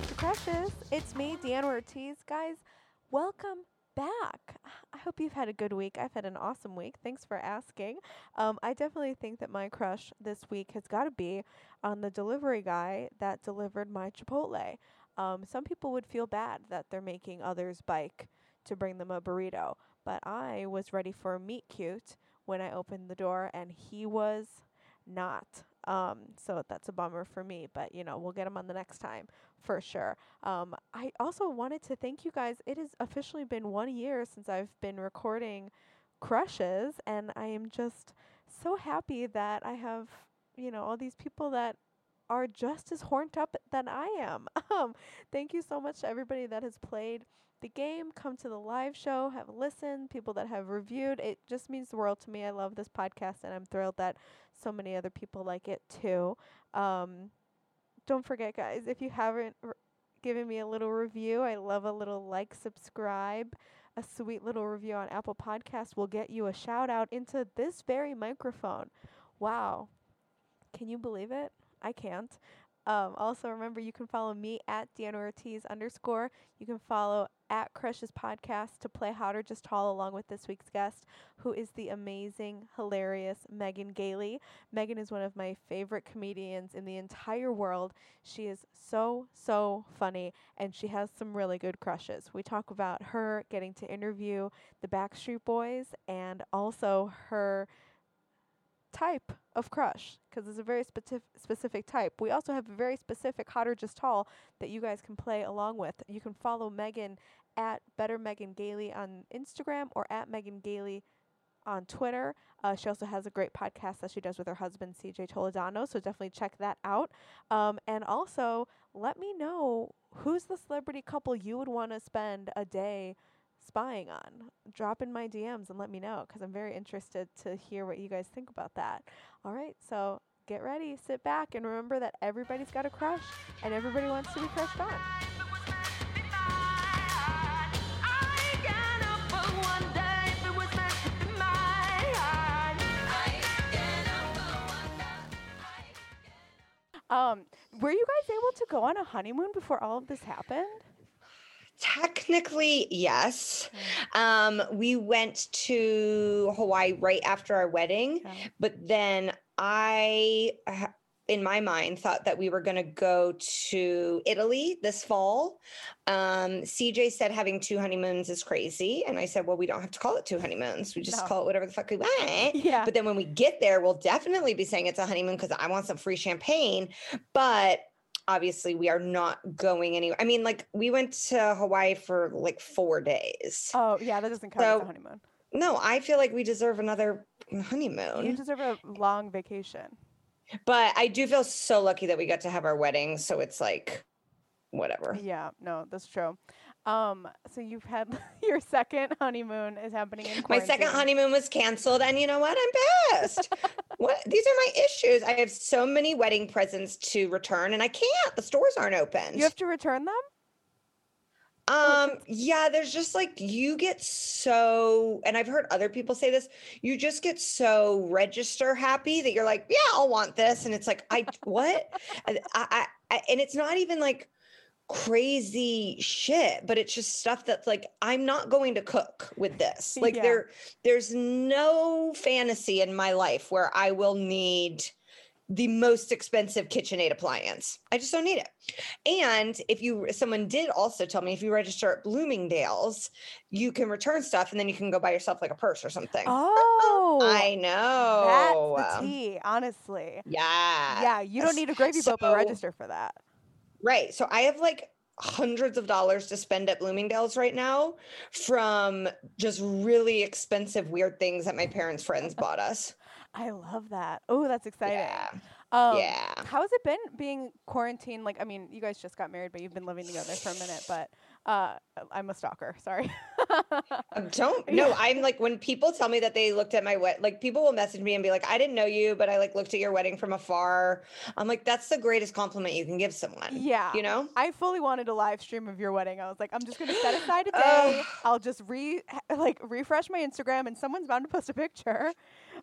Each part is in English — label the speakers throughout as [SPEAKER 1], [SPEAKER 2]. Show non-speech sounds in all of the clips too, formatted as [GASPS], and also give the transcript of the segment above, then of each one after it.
[SPEAKER 1] back to. It's me, Deanna Ortiz. Guys, welcome back. I hope you've had a good week. I've had an awesome week. Thanks for asking. Um, I definitely think that my crush this week has got to be on the delivery guy that delivered my Chipotle. Um, some people would feel bad that they're making others bike to bring them a burrito, but I was ready for a meet cute when I opened the door, and he was not. Um, so that's a bummer for me, but you know, we'll get him on the next time for sure. Um, I also wanted to thank you guys. It has officially been one year since I've been recording crushes, and I am just so happy that I have, you know, all these people that are just as horned up than I am. [LAUGHS] Um, thank you so much to everybody that has played the game, come to the live show, have listened, people that have reviewed. It just means the world to me. I love this podcast, and I'm thrilled that so many other people like it too. Um, don't forget, guys, if you haven't r- given me a little review, I love a little like, subscribe. A sweet little review on Apple Podcasts will get you a shout out into this very microphone. Wow. Can you believe it? I can't. Um, also, remember you can follow me at Deanna Ortiz underscore. You can follow at Crushes Podcast to play Hot or Just Tall along with this week's guest, who is the amazing, hilarious Megan Gailey. Megan is one of my favorite comedians in the entire world. She is so, so funny, and she has some really good crushes. We talk about her getting to interview the Backstreet Boys and also her type of crush because it's a very specific specific type. We also have a very specific hot or just tall that you guys can play along with. You can follow Megan at Better Megan Gailey on Instagram or at Megan Gailey on Twitter. Uh, she also has a great podcast that she does with her husband CJ Toledano, so definitely check that out. Um, and also let me know who's the celebrity couple you would want to spend a day spying on. Drop in my DMs and let me know because I'm very interested to hear what you guys think about that. All right, so get ready, sit back, and remember that everybody's got a crush and everybody wants to be crushed on. Um, were you guys able to go on a honeymoon before all of this happened?
[SPEAKER 2] Technically, yes. Um, we went to Hawaii right after our wedding,
[SPEAKER 1] Okay.
[SPEAKER 2] but then I, in my mind, thought that we were going to go to Italy this fall. Um, CJ said having two honeymoons is crazy. And I said, well, we don't have to call it two honeymoons. We just
[SPEAKER 1] No.
[SPEAKER 2] call it whatever the fuck we want.
[SPEAKER 1] Yeah.
[SPEAKER 2] But then when we get there, we'll definitely be saying it's a honeymoon because I want some free champagne. But obviously, we are not going anywhere. I mean, like, we went to Hawaii for like four days.
[SPEAKER 1] Oh, yeah, that doesn't count as a honeymoon.
[SPEAKER 2] No, I feel like we deserve another honeymoon.
[SPEAKER 1] You deserve a long vacation.
[SPEAKER 2] But I do feel so lucky that we got to have our wedding. So it's like, whatever.
[SPEAKER 1] Yeah, no, that's true. Um, so you've had [LAUGHS] your second honeymoon is happening in
[SPEAKER 2] My second honeymoon was canceled, and you know what? I'm pissed. [LAUGHS] what? These are my issues. I have so many wedding presents to return, and I can't. The stores aren't open.
[SPEAKER 1] You have to return them?
[SPEAKER 2] Um, yeah, there's just like you get so, and I've heard other people say this, you just get so register happy that you're like, yeah, I'll want this. And it's like, I what? [LAUGHS] I, I, I and it's not even like crazy shit, but it's just stuff that's like, I'm not going to cook with this. [LAUGHS] Like
[SPEAKER 1] Yeah.
[SPEAKER 2] there, there's no fantasy in my life where I will need the most expensive KitchenAid appliance. I just don't need it. And if you someone did also tell me if you register at Bloomingdale's, you can return stuff and then you can go buy yourself like a purse or something.
[SPEAKER 1] Oh,
[SPEAKER 2] I know.
[SPEAKER 1] That's the tea, honestly.
[SPEAKER 2] Yeah.
[SPEAKER 1] yeah, you don't need a gravy boat to register for that.
[SPEAKER 2] Right. So I have like hundreds of dollars to spend at Bloomingdale's right now from just really expensive weird things that my parents' friends bought us. [LAUGHS]
[SPEAKER 1] I love that. Oh, that's exciting.
[SPEAKER 2] Yeah.
[SPEAKER 1] Um,
[SPEAKER 2] yeah.
[SPEAKER 1] How's it been being quarantined? Like, I mean, you guys just got married, but you've been living together for a minute. But uh, I'm a stalker. Sorry.
[SPEAKER 2] Um, Don't [LAUGHS] no, I'm like when people tell me that they looked at my wed like people will message me and be like, I didn't know you, but I like looked at your wedding from afar. I'm like, that's the greatest compliment you can give someone.
[SPEAKER 1] Yeah.
[SPEAKER 2] You know?
[SPEAKER 1] I fully wanted a live stream of your wedding. I was like, I'm just gonna set aside a [SIGHS] day. I'll just re [LAUGHS] like refresh my Instagram, and someone's bound to post a picture.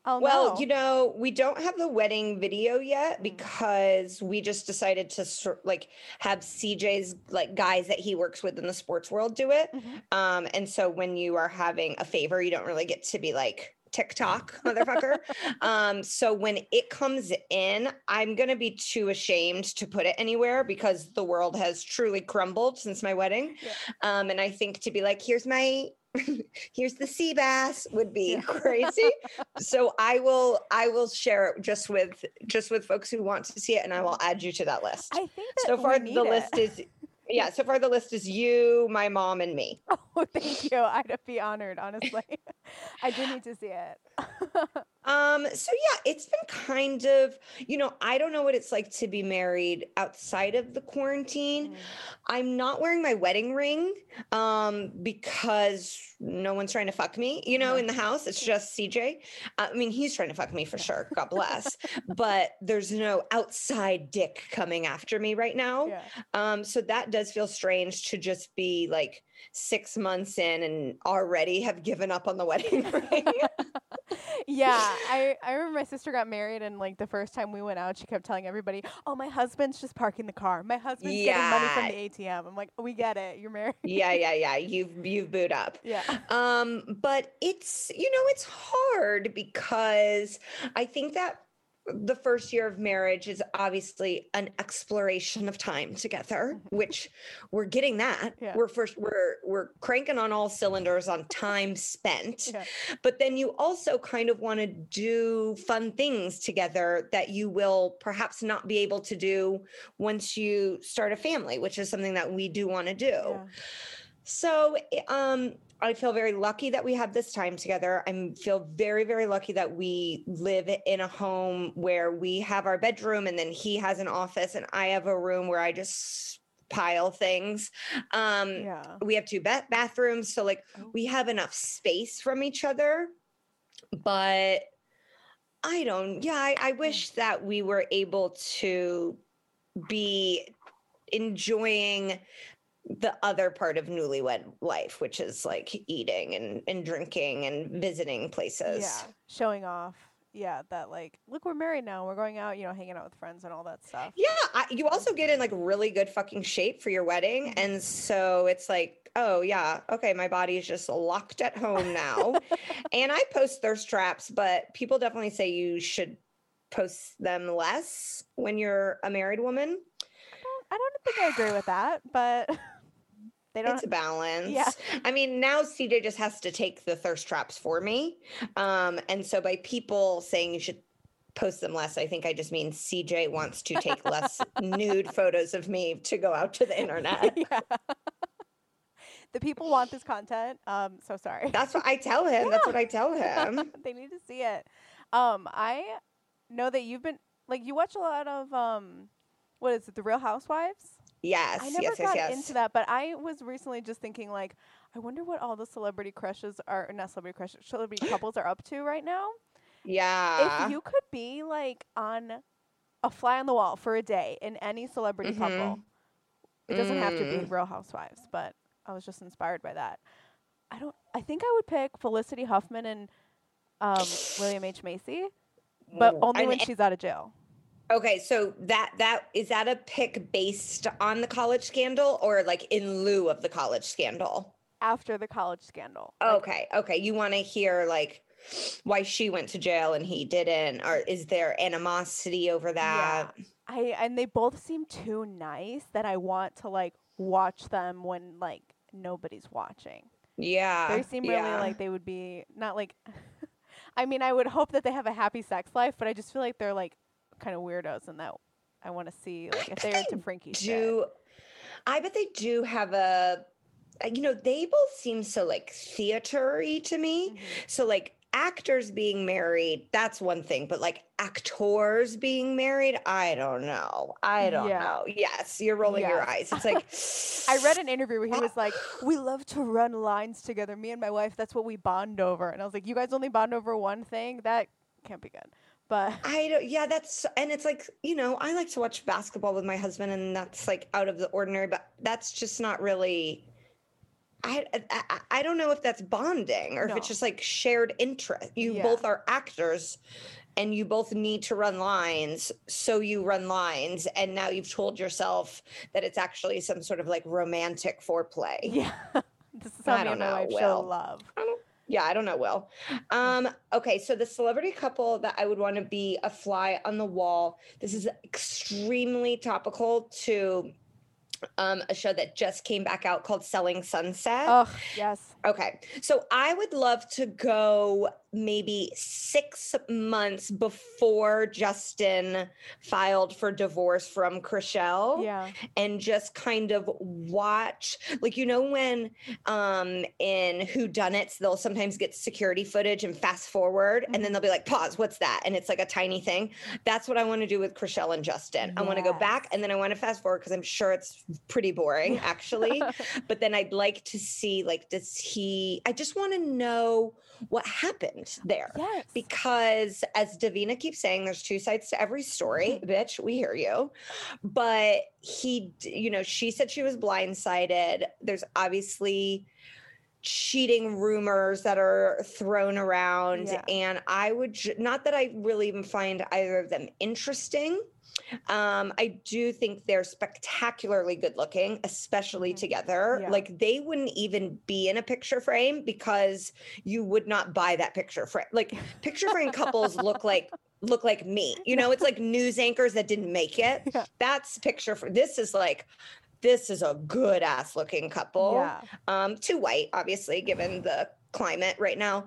[SPEAKER 1] I'll
[SPEAKER 2] Well,
[SPEAKER 1] know.
[SPEAKER 2] you know, we don't have the wedding video yet
[SPEAKER 1] Mm.
[SPEAKER 2] because we just decided to sort like have CJ's like guys that he works with in the sports world do it.
[SPEAKER 1] Mhm.
[SPEAKER 2] Um, and so when you are having a favor, you don't really get to be like TikTok, [LAUGHS] motherfucker. um, so when it comes in, I'm gonna be too ashamed to put it anywhere because the world has truly crumbled since my wedding.
[SPEAKER 1] Yeah.
[SPEAKER 2] Um, and I think to be like, here's my [LAUGHS] here's the sea bass would be
[SPEAKER 1] Yeah.
[SPEAKER 2] crazy. [LAUGHS] so I will I will share it just with just with folks who want to see it and I will add you to that list.
[SPEAKER 1] I think
[SPEAKER 2] so far the
[SPEAKER 1] it.
[SPEAKER 2] list is yeah, so far the list is you, my mom, and me. [LAUGHS]
[SPEAKER 1] Oh, thank you. I'd be honored, honestly. [LAUGHS] I do need to see it. [LAUGHS]
[SPEAKER 2] Um, so yeah, it's been kind of, you know, I don't know what it's like to be married outside of the quarantine.
[SPEAKER 1] Mm.
[SPEAKER 2] I'm not wearing my wedding ring um because no one's trying to fuck me, you know, in the house. It's just CJ. I mean, he's trying to fuck me for sure. God bless. but there's no outside dick coming after me right now.
[SPEAKER 1] Yeah.
[SPEAKER 2] Um, so that does feel strange to just be like six months in and already have given up on the wedding [LAUGHS] ring.
[SPEAKER 1] yeah, [LAUGHS] I, I remember my sister got married, and like the first time we went out, she kept telling everybody, "Oh, my husband's just parking the car. My husband's getting money from the ATM." I'm like, "We get it. You're married."
[SPEAKER 2] yeah, yeah, yeah. [LAUGHS] You've you've booed up.
[SPEAKER 1] Yeah.
[SPEAKER 2] Um, but it's you know, it's hard because I think that the first year of marriage is obviously an exploration of time together, which we're getting that.
[SPEAKER 1] Yeah.
[SPEAKER 2] We're first we're we're cranking on all cylinders on time spent.
[SPEAKER 1] Yeah.
[SPEAKER 2] But then you also kind of want to do fun things together that you will perhaps not be able to do once you start a family, which is something that we do want to do.
[SPEAKER 1] Yeah.
[SPEAKER 2] So, um, I feel very lucky that we have this time together. I feel very, very lucky that we live in a home where we have our bedroom and then he has an office and I have a room where I just pile things. Um,
[SPEAKER 1] Yeah.
[SPEAKER 2] we have two ba- bathrooms, so like
[SPEAKER 1] Oh.
[SPEAKER 2] we have enough space from each other. But I don't. Yeah, I, I wish that we were able to be enjoying the other part of newlywed life, which is like eating and, and drinking and visiting places.
[SPEAKER 1] Yeah. Showing off. Yeah, that like, look, we're married now. We're going out, you know, hanging out with friends and all that stuff.
[SPEAKER 2] Yeah, I, you also get in like really good fucking shape for your wedding. Mm-hmm. And so it's like, oh, yeah, okay, my body is just locked at home now. [LAUGHS] and I post thirst traps, but people definitely say you should post them less when you're a married woman.
[SPEAKER 1] I don't think I agree with that, but [LAUGHS] they don't.
[SPEAKER 2] It's a balance. [LAUGHS]
[SPEAKER 1] Yeah.
[SPEAKER 2] I mean, now CJ just has to take the thirst traps for me. Um, and so by people saying you should post them less, I think I just mean CJ wants to take less [LAUGHS] nude photos of me to go out to the internet. [LAUGHS]
[SPEAKER 1] yeah. the people want this content. Um, so sorry.
[SPEAKER 2] That's what I tell him. That's what I tell him.
[SPEAKER 1] they need to see it. Um, I know that you've been like you watch a lot of um, what is it, The Real Housewives?
[SPEAKER 2] Yes,
[SPEAKER 1] I never
[SPEAKER 2] yes, yes,
[SPEAKER 1] got
[SPEAKER 2] yes.
[SPEAKER 1] into that, but I was recently just thinking like, I wonder what all the celebrity crushes are not celebrity crushes, celebrity couples are up to right now.
[SPEAKER 2] Yeah.
[SPEAKER 1] if you could be like on a fly on the wall for a day in any celebrity
[SPEAKER 2] Mhm.
[SPEAKER 1] couple, it doesn't have to be
[SPEAKER 2] Mm.
[SPEAKER 1] Real Housewives, but I was just inspired by that. I don't. I think I would pick Felicity Huffman and um, William H Macy, but only
[SPEAKER 2] and-
[SPEAKER 1] when she's out of jail.
[SPEAKER 2] Okay, so that that is that a pick based on the college scandal or like in lieu of the college scandal?
[SPEAKER 1] After the college scandal. Like,
[SPEAKER 2] Okay, okay. You want to hear like why she went to jail and he didn't, or is there animosity over that?
[SPEAKER 1] I and they both seem too nice that I want to like watch them when like nobody's watching.
[SPEAKER 2] Yeah.
[SPEAKER 1] they seem really
[SPEAKER 2] yeah.
[SPEAKER 1] like they would be not like [LAUGHS] I mean, I would hope that they have a happy sex life, but I just feel like they're like kind of weirdos and that I want to see like if they're into Frankie shit.
[SPEAKER 2] do I bet they do have a uh, you know, they both seem so like theatery to me.
[SPEAKER 1] Mhm.
[SPEAKER 2] So like actors being married, that's one thing, but like actors being married, I don't know. I don't
[SPEAKER 1] Yeah.
[SPEAKER 2] know. Yes, you're rolling your eyes. It's [LAUGHS] like
[SPEAKER 1] I read an interview where he was like, [GASPS] "We love to run lines together. Me and my wife, that's what we bond over." And I was like, "You guys only bond over one thing? That can't be good." But
[SPEAKER 2] I don't, yeah, that's, and it's like, you know, I like to watch basketball with my husband, and that's like out of the ordinary, but that's just not really I, I I don't know if that's bonding or if it's just like shared interest. You
[SPEAKER 1] Yeah.
[SPEAKER 2] both are actors and you both need to run lines, so you run lines and now you've told yourself that it's actually some sort of like romantic foreplay.
[SPEAKER 1] Yeah. [LAUGHS] this is
[SPEAKER 2] I
[SPEAKER 1] how me
[SPEAKER 2] don't know,
[SPEAKER 1] wife show
[SPEAKER 2] Will.
[SPEAKER 1] love.
[SPEAKER 2] Yeah, I don't know, Will. Um, okay, so the celebrity couple that I would want to be a fly on the wall. This is extremely topical to um, a show that just came back out called Selling Sunset.
[SPEAKER 1] Oh, yes.
[SPEAKER 2] Okay. So I would love to go maybe six months before Justin filed for divorce from Chrishell
[SPEAKER 1] Yeah.
[SPEAKER 2] and just kind of watch like you know when um in who done it they'll sometimes get security footage and fast forward and then they'll be like pause what's that? And it's like a tiny thing. That's what i want to do with Chrishell and justin. I want to go back and then i want to fast forward because i'm sure it's pretty boring actually. [LAUGHS] But then i'd like to see like does he i just want to know what happened there
[SPEAKER 1] Yes.
[SPEAKER 2] because as Davina keeps saying, there's two sides to every story. Mm-hmm. Bitch, we hear you. But he, you know, she said she was blindsided. There's obviously cheating rumors that are thrown around.
[SPEAKER 1] Yeah.
[SPEAKER 2] And I would, not that I really even find either of them interesting. Um, I do think they're spectacularly good looking, especially
[SPEAKER 1] Mhm.
[SPEAKER 2] together.
[SPEAKER 1] Yeah.
[SPEAKER 2] Like they wouldn't even be in a picture frame because you would not buy that picture frame. Like picture frame couples look like look like me. You know, it's like news anchors that didn't make it. [LAUGHS]
[SPEAKER 1] Yeah.
[SPEAKER 2] That's picture for this is like this is a good ass looking couple.
[SPEAKER 1] Yeah.
[SPEAKER 2] Um, too white, obviously, given the climate right now.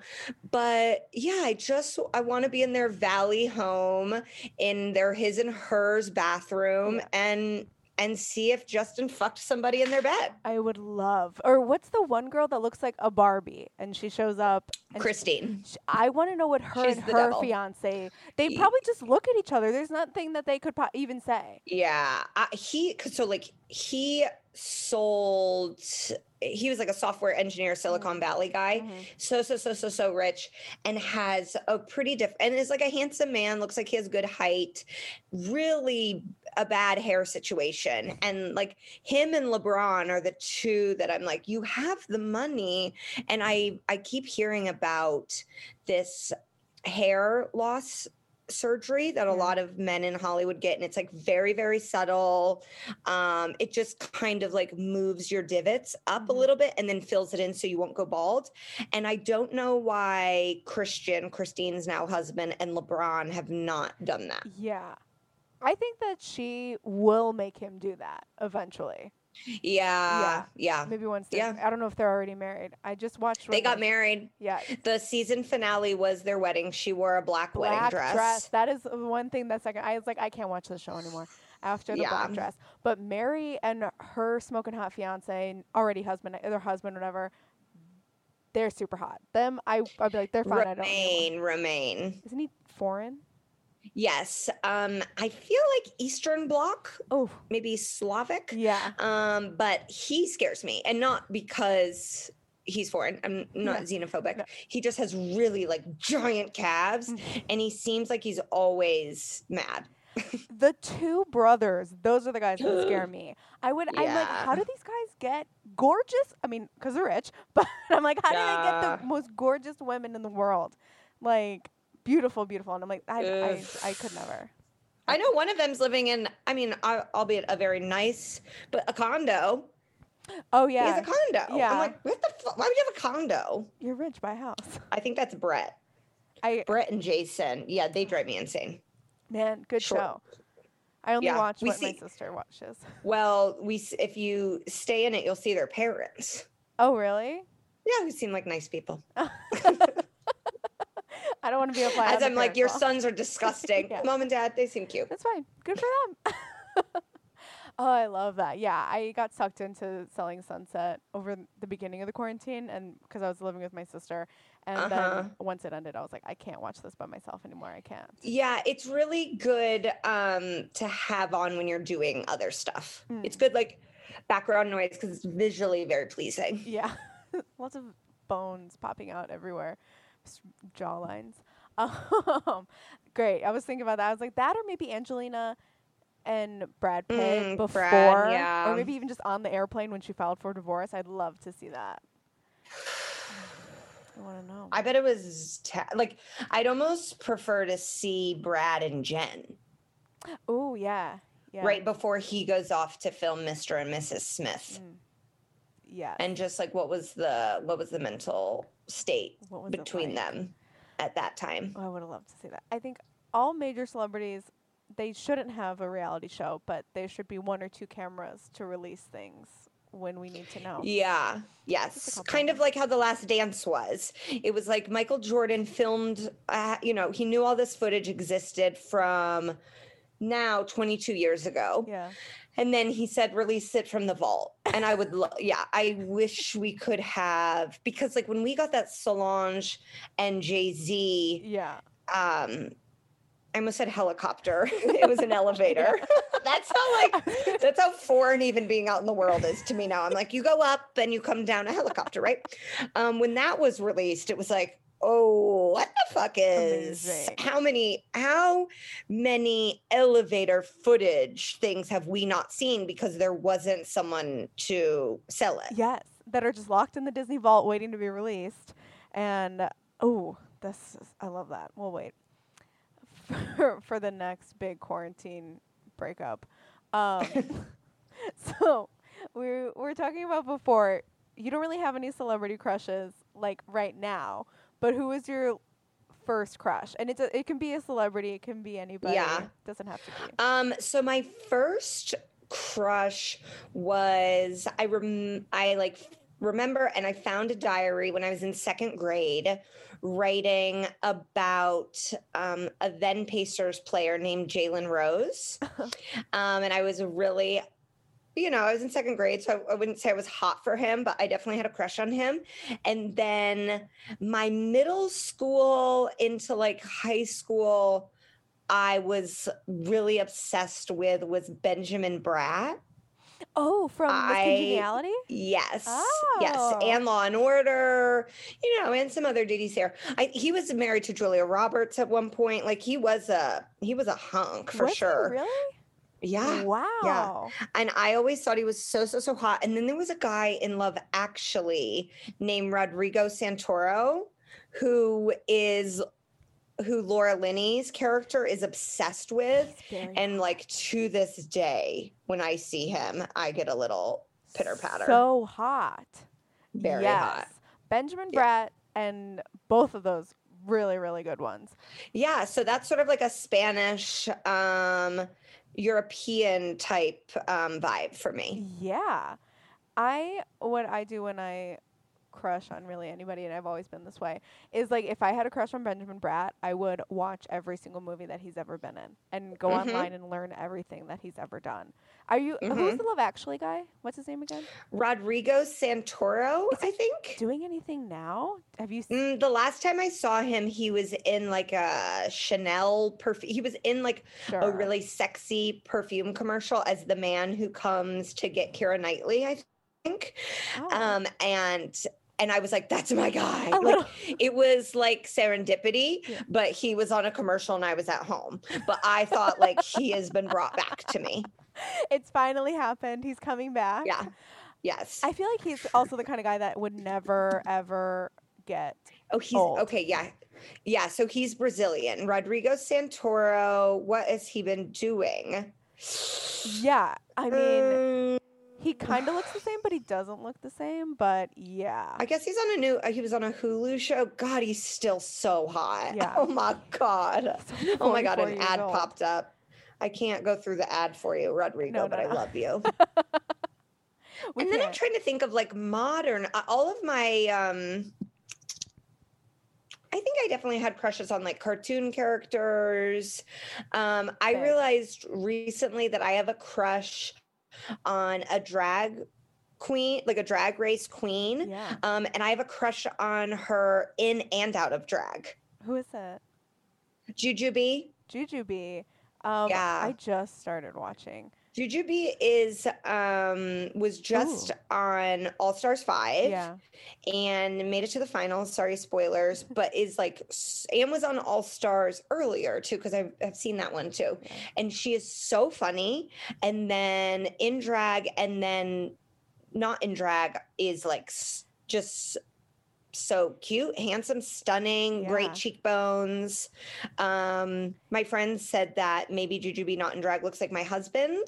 [SPEAKER 2] But yeah, I just I want to be in their valley home in their his and hers bathroom and and see if Justin fucked somebody in their bed.
[SPEAKER 1] I would love. Or what's the one girl that looks like a Barbie and she shows up? And she-
[SPEAKER 2] Christine.
[SPEAKER 1] I want to know what her
[SPEAKER 2] She's
[SPEAKER 1] and her
[SPEAKER 2] devil.
[SPEAKER 1] fiance. They probably just look at each other. There's nothing that they could po- even say.
[SPEAKER 2] Yeah, I, he so like he sold. He was like a software engineer, Silicon Valley guy.
[SPEAKER 1] Mhm.
[SPEAKER 2] So so so so so rich, and has a pretty different and is like a handsome man. Looks like he has good height. Really a bad hair situation, and like him and LeBron are the two that I'm like, you have the money, and I I keep hearing about this hair loss surgery that a lot of men in Hollywood get and it's like very very subtle um it just kind of like moves your divots up a
[SPEAKER 1] Mhm.
[SPEAKER 2] little bit and then fills it in so you won't go bald and I don't know why Christian Christine's now husband and LeBron have not done that
[SPEAKER 1] Yeah. I think that she will make him do that eventually.
[SPEAKER 2] Yeah yeah, yeah.
[SPEAKER 1] Maybe once
[SPEAKER 2] Yeah.
[SPEAKER 1] I don't know if they're already married. I just watched
[SPEAKER 2] they got married
[SPEAKER 1] Yeah.
[SPEAKER 2] the season finale was their wedding she wore a black, wedding dress,
[SPEAKER 1] dress. That is the one thing that's like I was like I can't watch the show anymore after the
[SPEAKER 2] Yeah.
[SPEAKER 1] black dress. But Mary and her smoking hot fiance, already husband, their husband, whatever, they're super hot. Them, I, I'd be like, they're fine. I don't.
[SPEAKER 2] Romain Romain
[SPEAKER 1] Isn't he foreign?
[SPEAKER 2] Yes. Um, I feel like Eastern Bloc,
[SPEAKER 1] Oh,
[SPEAKER 2] maybe Slavic.
[SPEAKER 1] yeah.
[SPEAKER 2] Um, but he scares me. And not because he's foreign. I'm not xenophobic.
[SPEAKER 1] No.
[SPEAKER 2] He just has really like giant calves
[SPEAKER 1] Mhm.
[SPEAKER 2] and he seems like he's always mad. [LAUGHS]
[SPEAKER 1] The two brothers, those are the guys that scare [GASPS] me. I would, I'm like, how do these guys get gorgeous? I mean, because they're rich, [LAUGHS] but I'm like, how do they get the most gorgeous women in the world? Like, beautiful, beautiful. And I'm like, I, I. I could never.
[SPEAKER 2] I know one of them's living in, I mean, I- albeit a very nice, but a condo.
[SPEAKER 1] Oh,
[SPEAKER 2] He
[SPEAKER 1] yeah.
[SPEAKER 2] has a condo.
[SPEAKER 1] Yeah.
[SPEAKER 2] I'm like, what the fuck? Why would you have a condo?
[SPEAKER 1] You're rich, buy a house.
[SPEAKER 2] I think that's Brett.
[SPEAKER 1] I,
[SPEAKER 2] Brett and Jason. Yeah, they drive me insane.
[SPEAKER 1] man, good
[SPEAKER 2] Sure.
[SPEAKER 1] show. I only
[SPEAKER 2] Yeah,
[SPEAKER 1] watch what my sister watches.
[SPEAKER 2] Well, we if you stay in it, you'll see their parents.
[SPEAKER 1] Oh, really?
[SPEAKER 2] Yeah, who seem like nice people. [LAUGHS] [LAUGHS]
[SPEAKER 1] I don't want to be a fly.
[SPEAKER 2] As I'm like, your sons are [LAUGHS] disgusting.
[SPEAKER 1] Yeah.
[SPEAKER 2] Mom and dad, they seem cute.
[SPEAKER 1] That's fine. Good for them. [LAUGHS] oh, I love that. Yeah, I got sucked into selling Sunset over the beginning of the quarantine, and because I was living with my sister, and
[SPEAKER 2] Uh-huh.
[SPEAKER 1] then once it ended, I was like, I can't watch this by myself anymore. I can't.
[SPEAKER 2] Yeah, it's really good um, to have on when you're doing other stuff.
[SPEAKER 1] Mm.
[SPEAKER 2] It's good, like background noise, because it's visually very pleasing.
[SPEAKER 1] Yeah, [LAUGHS] lots of bones popping out everywhere, s- jaw lines. [LAUGHS] Um, great. I was thinking about that. I was like that, or maybe Angelina and Brad Pitt
[SPEAKER 2] Mm,
[SPEAKER 1] before,
[SPEAKER 2] Brad, yeah.
[SPEAKER 1] or maybe even just on the airplane when she filed for divorce. I'd love to see that. [SIGHS] I want to know.
[SPEAKER 2] I bet it was te- like I'd almost prefer to see Brad and Jen
[SPEAKER 1] Oh yeah, yeah.
[SPEAKER 2] right before he goes off to film Mr. and Mrs. Smith.
[SPEAKER 1] Mm. Yeah.
[SPEAKER 2] And just like what was the what was the mental state
[SPEAKER 1] what was it
[SPEAKER 2] between
[SPEAKER 1] like?
[SPEAKER 2] them at that time?
[SPEAKER 1] Oh, I would have loved to see that. I think all major celebrities they shouldn't have a reality show, but there should be one or two cameras to release things when we need to know.
[SPEAKER 2] Yeah. Yes. Kind of
[SPEAKER 1] of
[SPEAKER 2] like how The Last Dance was. It was like Michael Jordan filmed, uh, you know, he knew all this footage existed from now 22 years ago.
[SPEAKER 1] Yeah.
[SPEAKER 2] And then he said, release it from the vault. And I would, lo- yeah, I wish we could have, because like when we got that Solange and Jay Z,
[SPEAKER 1] Yeah.
[SPEAKER 2] um, I almost said helicopter. [LAUGHS] it was an elevator. [LAUGHS] that's how like [LAUGHS] that's how foreign even being out in the world is to me now. I'm like, you go up and you come down a helicopter, right? Um, when that was released, it was like, oh, what the fuck is
[SPEAKER 1] Amazing.
[SPEAKER 2] how many how many elevator footage things have we not seen because there wasn't someone to sell it?
[SPEAKER 1] Yes, that are just locked in the Disney vault waiting to be released. And oh, this is, I love that. We'll wait for, [LAUGHS] for the next big quarantine breakup. Um, [LAUGHS] [LAUGHS] so we we were talking about before. You don't really have any celebrity crushes like right now, but who was your first crush? And it's a, it can be a celebrity, it can be anybody.
[SPEAKER 2] Yeah.
[SPEAKER 1] doesn't have to be.
[SPEAKER 2] Um, so my first crush was I rem- I like remember and I found a diary when I was in second grade writing about um, a then Pacers player named Jalen Rose. [LAUGHS] um, and I was really you know, I was in second grade, so I, I wouldn't say I was hot for him, but I definitely had a crush on him. And then my middle school into like high school, I was really obsessed with was Benjamin Bratt.
[SPEAKER 1] Oh, from
[SPEAKER 2] I-
[SPEAKER 1] Congeniality?
[SPEAKER 2] Yes, yes,
[SPEAKER 1] Oh.
[SPEAKER 2] and Law and Order, you know, and some other ditties there. I, he was married to Julia Roberts at one point. Like he was a he was a hunk for
[SPEAKER 1] Was
[SPEAKER 2] sure.
[SPEAKER 1] really?
[SPEAKER 2] Yeah,
[SPEAKER 1] Wow. Yeah.
[SPEAKER 2] and I always thought he was so so so hot. And then there was a guy in Love Actually named Rodrigo Santoro, who is who Laura Linney's character is obsessed with. And like to this day, when I see him, I get a little pitter patter.
[SPEAKER 1] So hot.
[SPEAKER 2] Very
[SPEAKER 1] yes.
[SPEAKER 2] hot.
[SPEAKER 1] Benjamin
[SPEAKER 2] Yeah.
[SPEAKER 1] Bratt and both of those really, really good ones.
[SPEAKER 2] Yeah, so that's sort of like a Spanish um European type um vibe for me.
[SPEAKER 1] Yeah. I what I do when I crush on really anybody and I've always been this way is like if I had a crush on Benjamin Bratt, I would watch every single movie that he's ever been in and go
[SPEAKER 2] Mhm.
[SPEAKER 1] online and learn everything that he's ever done. Are you who's
[SPEAKER 2] Mhm.
[SPEAKER 1] the Love Actually guy? What's his name again?
[SPEAKER 2] Rodrigo Santoro, I think.
[SPEAKER 1] Doing anything now? Have you s-
[SPEAKER 2] Mm, the last time I saw him, he was in like a Chanel perfume. He was in like a really sexy perfume commercial as the man who comes to get Keira Knightley, I think.
[SPEAKER 1] Oh.
[SPEAKER 2] Um, and and I was like, that's my guy.
[SPEAKER 1] A
[SPEAKER 2] Like it was like serendipity,
[SPEAKER 1] Yeah.
[SPEAKER 2] but he was on a commercial and I was at home. But I thought like he has been brought back to me. [LAUGHS]
[SPEAKER 1] it's finally happened. He's coming back.
[SPEAKER 2] Yeah. Yes.
[SPEAKER 1] I feel like he's also the kind of guy that would never ever get
[SPEAKER 2] oh, he's
[SPEAKER 1] old.
[SPEAKER 2] okay. Yeah. Yeah. So he's Brazilian. Rodrigo Santoro. What has he been doing?
[SPEAKER 1] Yeah, I mean,
[SPEAKER 2] Mm,
[SPEAKER 1] he kind of looks the same, but he doesn't look the same. But yeah,
[SPEAKER 2] I guess he's on a new. uh, He was on a Hulu show. God, he's still so hot.
[SPEAKER 1] Yeah. [LAUGHS]
[SPEAKER 2] Oh my god. [LAUGHS] Oh my god, an ad
[SPEAKER 1] old.
[SPEAKER 2] popped up. I can't go through the ad for you, Rodrigo,
[SPEAKER 1] No, no,
[SPEAKER 2] but I
[SPEAKER 1] no.
[SPEAKER 2] love you. [LAUGHS] And then I'm trying to think of like modern. uh, All of my, um I think I definitely had crushes on like cartoon characters. Um, I realized recently that I have a crush on a drag queen, like a drag race queen.
[SPEAKER 1] yeah.
[SPEAKER 2] Um, and I have a crush on her in and out of drag.
[SPEAKER 1] Who is it?
[SPEAKER 2] Jujubee.
[SPEAKER 1] Jujubee. Um,
[SPEAKER 2] Yeah.
[SPEAKER 1] I just started watching.
[SPEAKER 2] Jujubee is um was just on All Stars 5
[SPEAKER 1] Yeah.
[SPEAKER 2] and made it to the finals. Sorry, spoilers, [LAUGHS] but is like and was on All Stars earlier too because I've, I've seen that one too. And she is so funny. And then in drag, and then not in drag is like just so cute, handsome, stunning,
[SPEAKER 1] Yeah.
[SPEAKER 2] great cheekbones. Um, my friend said that maybe Jujubee not in drag looks like my husband.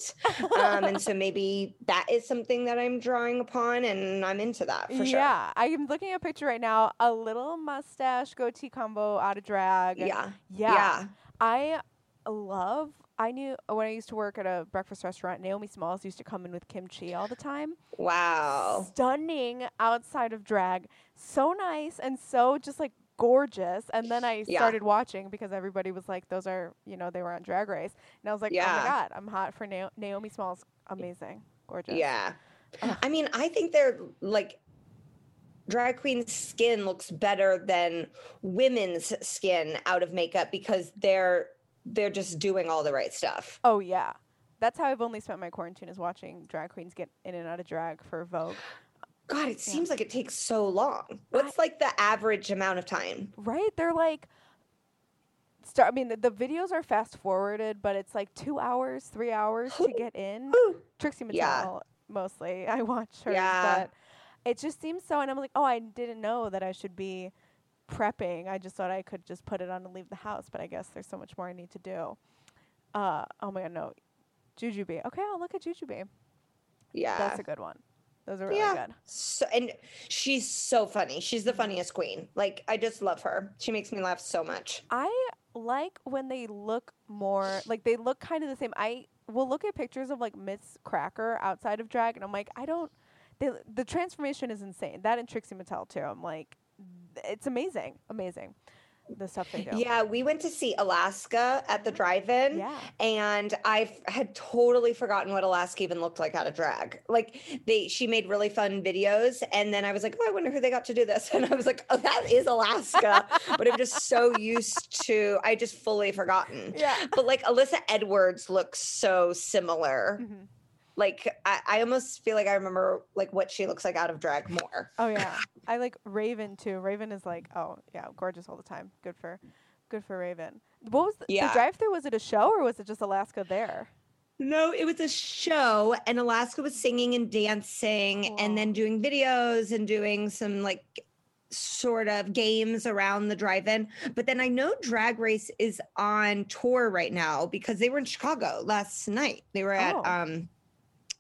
[SPEAKER 2] Um, and so [LAUGHS] maybe that is something that I'm drawing upon, and I'm into that for sure.
[SPEAKER 1] Yeah, I am looking at a picture right now. A little mustache goatee combo out of drag.
[SPEAKER 2] Yeah.
[SPEAKER 1] Yeah.
[SPEAKER 2] Yeah.
[SPEAKER 1] I love. I knew uh, when I used to work at a breakfast restaurant. Naomi Smalls used to come in with Kim Chi all the time.
[SPEAKER 2] Wow.
[SPEAKER 1] Stunning outside of drag, so nice and so just like gorgeous. And then I
[SPEAKER 2] Yeah.
[SPEAKER 1] started watching because everybody was like, "Those are you know they were on Drag Race," and I was like, "Oh my god, I'm hot for Na- Naomi Smalls. Amazing, gorgeous."
[SPEAKER 2] Yeah.
[SPEAKER 1] Ugh.
[SPEAKER 2] I mean, I think they're like drag queen skin looks better than women's skin out of makeup because they're they're just doing all the right stuff.
[SPEAKER 1] Oh yeah. That's how I've only spent my quarantine is watching drag queens get in and out of drag for Vogue.
[SPEAKER 2] God, it seems like it takes so long. What's like the average amount of time?
[SPEAKER 1] Right? They're like start I mean the, the videos are fast forwarded, but it's like 2 hours, 3 hours to get in. Trixie Mattel
[SPEAKER 2] Yeah.
[SPEAKER 1] mostly. [LAUGHS] I watch her
[SPEAKER 2] Yeah.
[SPEAKER 1] but it just seems so and I'm like, "Oh, I didn't know that I should be prepping. I just thought I could just put it on and leave the house, but I guess there's so much more I need to do." Uh oh my god, no. Jujubee. Okay, I'll look at Jujubee.
[SPEAKER 2] Yeah.
[SPEAKER 1] That's a good one. Those are really
[SPEAKER 2] Yeah.
[SPEAKER 1] good.
[SPEAKER 2] So and she's so funny. She's the funniest queen. Like I just love her. She makes me laugh so much.
[SPEAKER 1] I like when they look more like they look kind of the same. I will look at pictures of like Miz Cracker outside of drag, and I'm like, I don't. They, the transformation is insane. That and Trixie Mattel too. I'm like, it's amazing, amazing, the stuff they do.
[SPEAKER 2] Yeah, we went to see Alaska at the drive-in.
[SPEAKER 1] Yeah.
[SPEAKER 2] and I had totally forgotten what Alaska even looked like out of drag. Like they, she made really fun videos, and then I was like, "Oh, I wonder who they got to do this." [LAUGHS] And I was like, "Oh, that is Alaska," [LAUGHS] but I'm just so used to, I just fully forgotten.
[SPEAKER 1] Yeah.
[SPEAKER 2] But like Alyssa Edwards looks so similar.
[SPEAKER 1] Mhm.
[SPEAKER 2] Like I, I almost feel like I remember like what she looks like out of drag more.
[SPEAKER 1] Oh yeah. [LAUGHS] I like Raven too. Raven is like, oh yeah, gorgeous all the time. Good for, good for Raven. What was the, the drive-through? Was it a show or was it just Alaska there?
[SPEAKER 2] No, it was a show, and Alaska was singing and dancing,
[SPEAKER 1] Cool.
[SPEAKER 2] and then doing videos and doing some like sort of games around the drive-in. But then I know Drag Race is on tour right now because they were in Chicago last night. They were at
[SPEAKER 1] Oh.
[SPEAKER 2] um,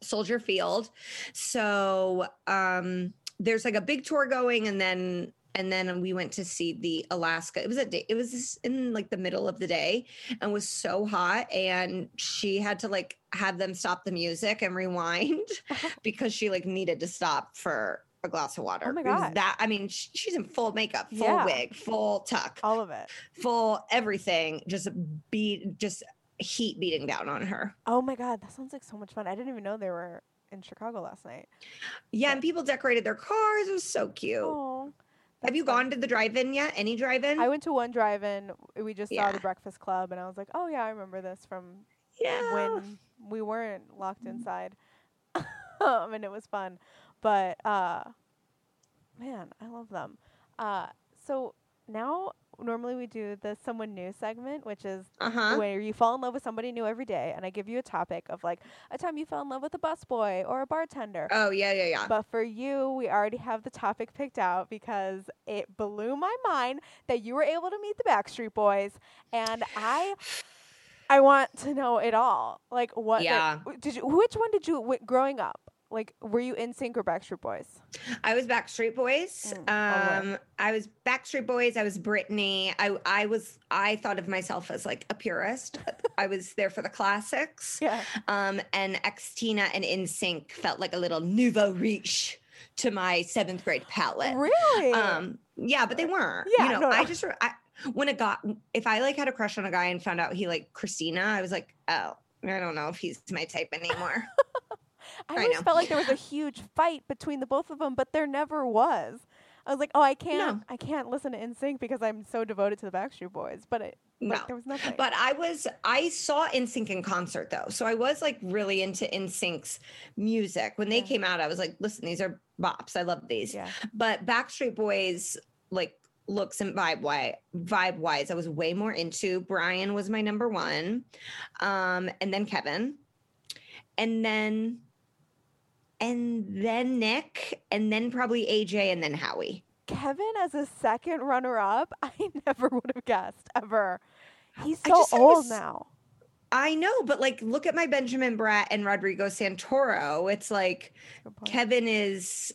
[SPEAKER 2] Soldier Field, so um, there's like a big tour going, and then and then we went to see the Alaska. It was a day. It was in like the middle of the day, and was so hot and she had to like have them stop the music and rewind [LAUGHS] [LAUGHS] because she like needed to stop for a glass of water.
[SPEAKER 1] Oh my God.
[SPEAKER 2] that I mean she's in full makeup, full
[SPEAKER 1] Yeah.
[SPEAKER 2] wig, full tuck,
[SPEAKER 1] All of it.
[SPEAKER 2] full everything just be just heat beating down on her.
[SPEAKER 1] Oh my god, that sounds like so much fun. I didn't even know they were in Chicago last night.
[SPEAKER 2] Yeah, and people decorated their cars. It was so cute.
[SPEAKER 1] Oh.
[SPEAKER 2] Have you gone to the drive-in yet? Any drive-in?
[SPEAKER 1] I went to one drive-in. We just saw the Breakfast Club, and I was like, "Oh yeah, I remember this from
[SPEAKER 2] yeah.
[SPEAKER 1] when we weren't locked inside." um, [LAUGHS] and it was fun. But uh, man, I love them. Uh, so now normally we do the someone new segment, which is
[SPEAKER 2] uh-huh.
[SPEAKER 1] where you fall in love with somebody new every day, and I give you a topic of like a time you fell in love with a busboy or a bartender.
[SPEAKER 2] Oh, yeah, yeah, yeah.
[SPEAKER 1] But for you, we already have the topic picked out because it blew my mind that you were able to meet the Backstreet Boys, and I, I want to know it all. Like what?
[SPEAKER 2] Yeah.
[SPEAKER 1] did you? Which one did you? W- growing up, like were you NSYNC or Backstreet Boys?
[SPEAKER 2] I was Backstreet Boys.
[SPEAKER 1] Mm.
[SPEAKER 2] Um, I was Backstreet Boys. I was Britney. I I was I thought of myself as like a purist. [LAUGHS] I was there for the classics.
[SPEAKER 1] Yeah.
[SPEAKER 2] Um, and Xtina and NSYNC felt like a little nouveau riche to my seventh grade palette.
[SPEAKER 1] Really?
[SPEAKER 2] Um, yeah, but they weren't.
[SPEAKER 1] Yeah,
[SPEAKER 2] you know,
[SPEAKER 1] no, no.
[SPEAKER 2] I just I, when it got if I like had a crush on a guy and found out he like Christina, I was like, oh, I don't know if he's my type anymore. [LAUGHS]
[SPEAKER 1] I
[SPEAKER 2] I
[SPEAKER 1] always
[SPEAKER 2] know.
[SPEAKER 1] felt like there was a [LAUGHS] huge fight between the both of them, but there never was. I was like, oh, I can't,
[SPEAKER 2] No.
[SPEAKER 1] I can't listen to NSYNC because I'm so devoted to the Backstreet Boys. But it Like,
[SPEAKER 2] No.
[SPEAKER 1] there was nothing.
[SPEAKER 2] But I was I saw NSYNC in concert though. So I was like really into NSYNC's music. When they
[SPEAKER 1] Yeah.
[SPEAKER 2] came out, I was like, listen, these are bops. I love these.
[SPEAKER 1] yeah.
[SPEAKER 2] But Backstreet Boys like looks and vibe wise vibe wise, I was way more into. Brian was my number one. Um, and then Kevin. And then and then Nick, and then probably AJ, and then Howie.
[SPEAKER 1] Kevin as a second runner up, [LAUGHS] I never would have guessed ever. He's so
[SPEAKER 2] just thought it
[SPEAKER 1] old
[SPEAKER 2] was-
[SPEAKER 1] now.
[SPEAKER 2] I know, but like, look at my Benjamin Bratt and Rodrigo Santoro. It's like Kevin is.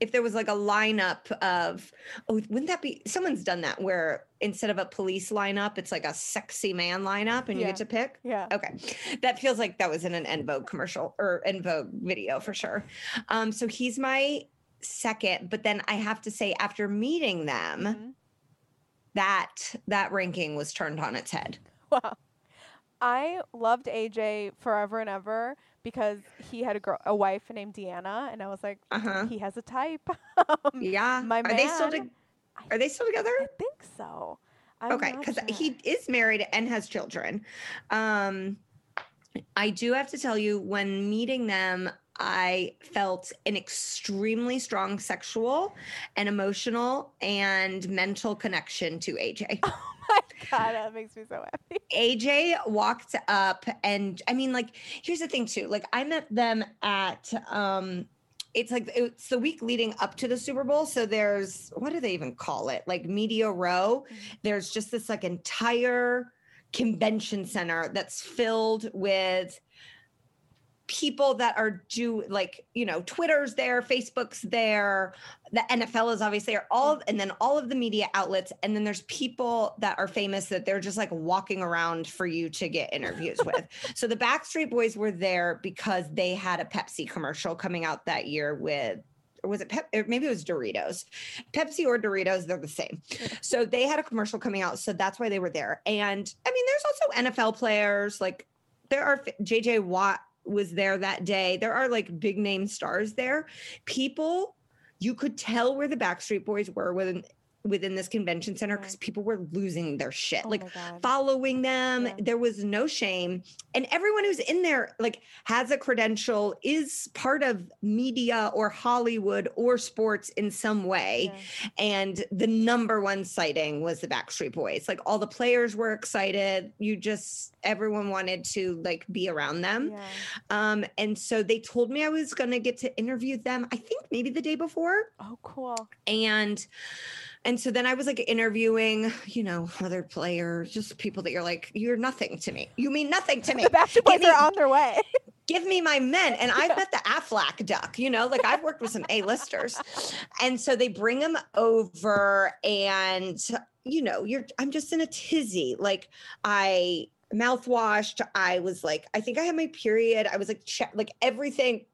[SPEAKER 2] If there was like a lineup of, oh, wouldn't that be? Someone's done that where instead of a police lineup, it's like a sexy man lineup, and you
[SPEAKER 1] Yeah.
[SPEAKER 2] get to pick.
[SPEAKER 1] Yeah.
[SPEAKER 2] Okay, that feels like that was in an En Vogue commercial or En Vogue video for sure. Um, so he's my second, but then I have to say, after meeting them,
[SPEAKER 1] Mhm.
[SPEAKER 2] that that ranking was turned on its head.
[SPEAKER 1] Wow. I loved AJ forever and ever because he had a girl, a wife named Deanna, and I was like,
[SPEAKER 2] Uh huh.
[SPEAKER 1] he has a type. [LAUGHS] um,
[SPEAKER 2] Yeah.
[SPEAKER 1] my
[SPEAKER 2] Are they still? To- are they still together?
[SPEAKER 1] I think so. I'm
[SPEAKER 2] okay, because
[SPEAKER 1] sure.
[SPEAKER 2] he is married and has children. Um, I do have to tell you, when meeting them, I felt an extremely strong sexual and emotional and mental connection to AJ. [LAUGHS]
[SPEAKER 1] Oh my god, that makes me so happy.
[SPEAKER 2] AJ walked up and I mean like here's the thing too like I met them at um it's like it's the week leading up to the Super Bowl so there's what do they even call it like media row
[SPEAKER 1] Mhm.
[SPEAKER 2] there's just this like entire convention center that's filled with people that are do like you know twitter's there facebook's there the nfl is obviously there all and then all of the media outlets and then there's people that are famous that they're just like walking around for you to get interviews with [LAUGHS] so the backstreet boys were there because they had a pepsi commercial coming out that year with or was it Pep? Maybe it was Doritos. Pepsi or Doritos, they're the same. [LAUGHS] So they had a commercial coming out. So that's why they were there. And I mean, there's also NFL players. Like there are JJ Watt was there that day. There are like big name stars there. People, you could tell where the Backstreet Boys were within within this convention center because people were losing their shit.
[SPEAKER 1] Oh
[SPEAKER 2] like following them.
[SPEAKER 1] Yeah.
[SPEAKER 2] There was no shame. And everyone who's in there, like, has a credential, is part of media or Hollywood or sports in some way.
[SPEAKER 1] Yeah.
[SPEAKER 2] And the number one sighting was the Backstreet Boys. Like, all the players were excited. You just, everyone wanted to, like, be around them.
[SPEAKER 1] Yeah.
[SPEAKER 2] Um, and so they told me I was going to get to interview them, I think maybe the day before
[SPEAKER 1] Oh, cool.
[SPEAKER 2] and and so then I was like interviewing, you know, other players, just people that you're like, you're nothing to me. You mean nothing to me. [LAUGHS]
[SPEAKER 1] The Backstreet Boys
[SPEAKER 2] me-
[SPEAKER 1] are on their way. [LAUGHS]
[SPEAKER 2] Give me my men. And I've met the Aflac duck, you know, like I've worked with some A-listers. [LAUGHS] And so they bring them over and you know, you're I'm just in a tizzy. Like I mouthwashed. I was like, I think I had my period. I was like, check, like everything.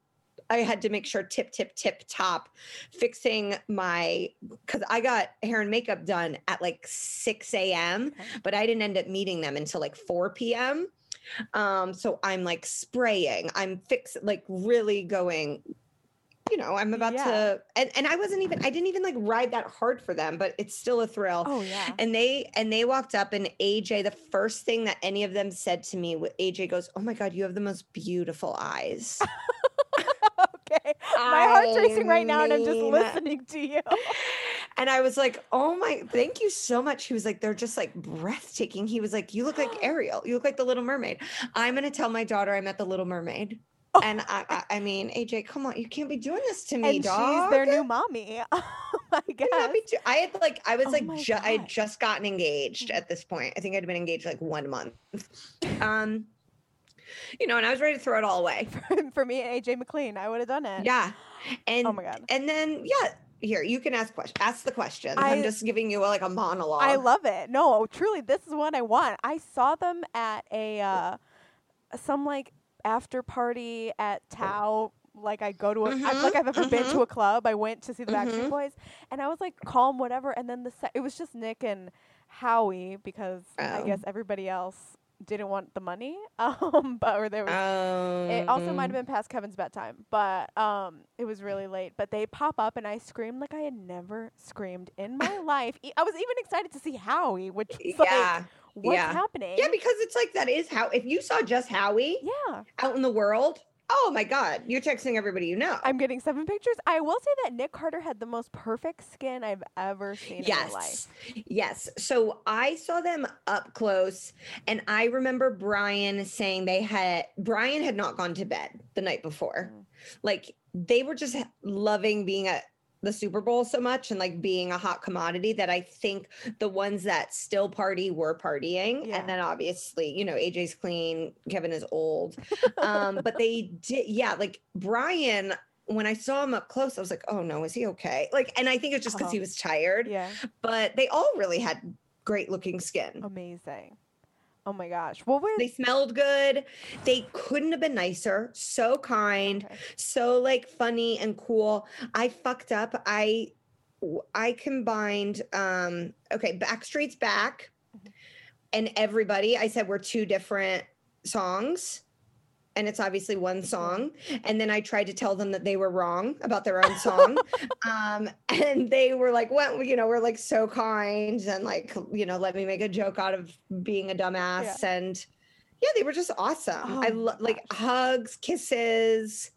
[SPEAKER 2] I had to make sure tip, tip, tip top, fixing my because I got hair and makeup done at like 6 a.m. But I didn't end up meeting them until like 4 p.m. Um, so I'm like spraying, I'm fix like really going, you know, I'm about
[SPEAKER 1] Yeah.
[SPEAKER 2] to and, and I wasn't even I didn't even like ride that hard for them, but it's still a thrill.
[SPEAKER 1] Oh yeah.
[SPEAKER 2] And they and they walked up and AJ, the first thing that any of them said to me, AJ goes, "Oh my god, you have the most beautiful eyes." [LAUGHS]
[SPEAKER 1] okay. My heart's racing right now, and I'm just listening to you. [LAUGHS]
[SPEAKER 2] And I was like, "Oh my, thank you so much." He was like, "They're just like breathtaking." He was like, "You look like Ariel. You look like the Little Mermaid." I'm gonna tell my daughter I met the Little Mermaid.
[SPEAKER 1] Oh.
[SPEAKER 2] And I, I, I mean, AJ, come on, you can't be doing this to me,
[SPEAKER 1] and
[SPEAKER 2] dog.
[SPEAKER 1] she's their new mommy. [LAUGHS] I guess.
[SPEAKER 2] cannot be too- I had like I was
[SPEAKER 1] Oh
[SPEAKER 2] like ju- I had just gotten engaged at this point. I think I'd been engaged like one month. Um, you know, and I was ready to throw it all away. [LAUGHS]
[SPEAKER 1] For me and AJ McLean, I would have done it.
[SPEAKER 2] Yeah, and
[SPEAKER 1] Oh my god.
[SPEAKER 2] and then yeah, here you can ask question. Ask the question.
[SPEAKER 1] I-
[SPEAKER 2] I'm just giving you like a monologue.
[SPEAKER 1] I love it. No, truly, this is what I want. I saw them at a uh, some like after party at Tao. Like I go to a, I feel like I've ever been to a club. I went to see the Backstreet
[SPEAKER 2] Mhm.
[SPEAKER 1] Boys, and I was like calm, whatever. And then the se- it was just Nick and Howie because I
[SPEAKER 2] Oh.
[SPEAKER 1] guess everybody else didn't want the money. [LAUGHS] Um, but or there was
[SPEAKER 2] Um,
[SPEAKER 1] It also might have been past Kevin's bedtime, but um, it was really late. But they pop up, and I screamed like I had never screamed in my [LAUGHS] life. I was even excited to see Howie, which was like
[SPEAKER 2] Yeah,
[SPEAKER 1] What's
[SPEAKER 2] Yeah.
[SPEAKER 1] happening?
[SPEAKER 2] Yeah, because it's like that is how if you saw just Howie
[SPEAKER 1] yeah.
[SPEAKER 2] out in the world, oh my god, you're texting everybody you know.
[SPEAKER 1] I'm getting seven pictures. I will say that Nick Carter had the most perfect skin I've ever seen in my life.
[SPEAKER 2] Yes. Yes. So I saw them up close and I remember Brian saying they had Brian had not gone to bed the night before.
[SPEAKER 1] Mm.
[SPEAKER 2] Like they were just loving being at the Super Bowl so much and like being a hot commodity that I think the ones that still party were partying.
[SPEAKER 1] Yeah.
[SPEAKER 2] And then obviously, you know, AJ's clean, Kevin is old. Um, but they did, yeah, like Brian, when I saw him up close, I was like, oh no, is he okay? Like, and I think it's just because
[SPEAKER 1] Uh-huh.
[SPEAKER 2] he was tired
[SPEAKER 1] Yeah.
[SPEAKER 2] but they all really had great looking skin.
[SPEAKER 1] Amazing. Oh my gosh. Were
[SPEAKER 2] They smelled good. They couldn't have been nicer. So kind,
[SPEAKER 1] Okay.
[SPEAKER 2] so like funny and cool. I fucked up. I I combined um okay, Backstreet's back
[SPEAKER 1] Mhm.
[SPEAKER 2] and everybody. I said we're two different songs. And it's obviously one song. And then I tried to tell them that they were wrong about their own song. [LAUGHS] um, and they were like, well, you know, we're like so kind and like, you know, let me make a joke out of being a dumbass. And yeah, they were just awesome. I
[SPEAKER 1] Oh
[SPEAKER 2] love
[SPEAKER 1] my
[SPEAKER 2] like hugs, kisses,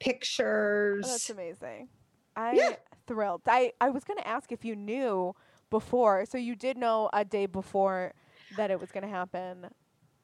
[SPEAKER 2] pictures.
[SPEAKER 1] Oh, that's amazing. I'm
[SPEAKER 2] Yeah.
[SPEAKER 1] thrilled. I I was going to ask if you knew before. So you did know a day before that it was going to happen.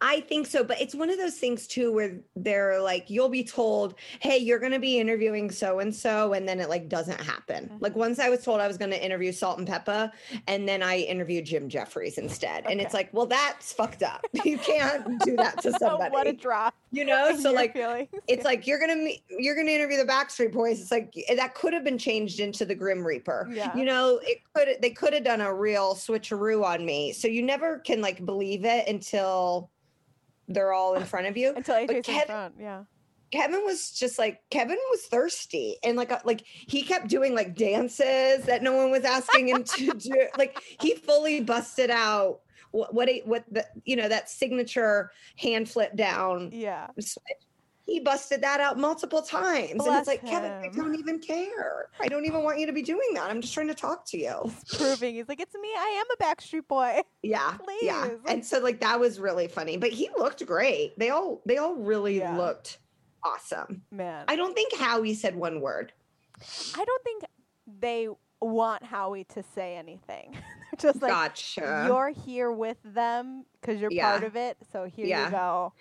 [SPEAKER 2] I think so, but it's one of those things too where they're like, you'll be told, hey, you're going to be interviewing so and so, and then it like doesn't happen.
[SPEAKER 1] Mhm.
[SPEAKER 2] Like once I was told I was going to interview Salt and Pepa, and then I interviewed Jim Jefferies instead, and it's like, well, that's fucked up. [LAUGHS] you can't do that to [LAUGHS] somebody,
[SPEAKER 1] what a drop.
[SPEAKER 2] you know. So like,
[SPEAKER 1] feelings.
[SPEAKER 2] it's
[SPEAKER 1] Yeah.
[SPEAKER 2] like you're gonna me- you're gonna interview the Backstreet Boys. It's like eh, that could have been changed into the Grim Reaper.
[SPEAKER 1] Yeah.
[SPEAKER 2] You know, it could they could have done a real switcheroo on me. So you never can like believe it until they're all in front of you. [LAUGHS]
[SPEAKER 1] until AJ's in
[SPEAKER 2] Kev-
[SPEAKER 1] front. Yeah.
[SPEAKER 2] Kevin was just like Kevin was thirsty and like uh, like he kept doing like dances that no one was asking him to [LAUGHS] do. Like he fully busted out what what a, what the you know that signature hand flip down
[SPEAKER 1] Yeah.
[SPEAKER 2] switch. He busted that out multiple times. and it's like, Kevin, I don't even care. I don't even oh. want you to be doing that. I'm just trying to talk to you.
[SPEAKER 1] He's proving. He's like, it's me. I am a Backstreet Boy. [LAUGHS]
[SPEAKER 2] Yeah. Yeah. And so like that was really funny. But he looked great. They all they all really
[SPEAKER 1] Yeah.
[SPEAKER 2] looked awesome.
[SPEAKER 1] Man.
[SPEAKER 2] I don't think Howie said one word.
[SPEAKER 1] I don't think they want Howie to say anything. [LAUGHS] They're just like,
[SPEAKER 2] gotcha.
[SPEAKER 1] you're here with them because you're
[SPEAKER 2] Yeah.
[SPEAKER 1] part of it. So here
[SPEAKER 2] Yeah.
[SPEAKER 1] you go.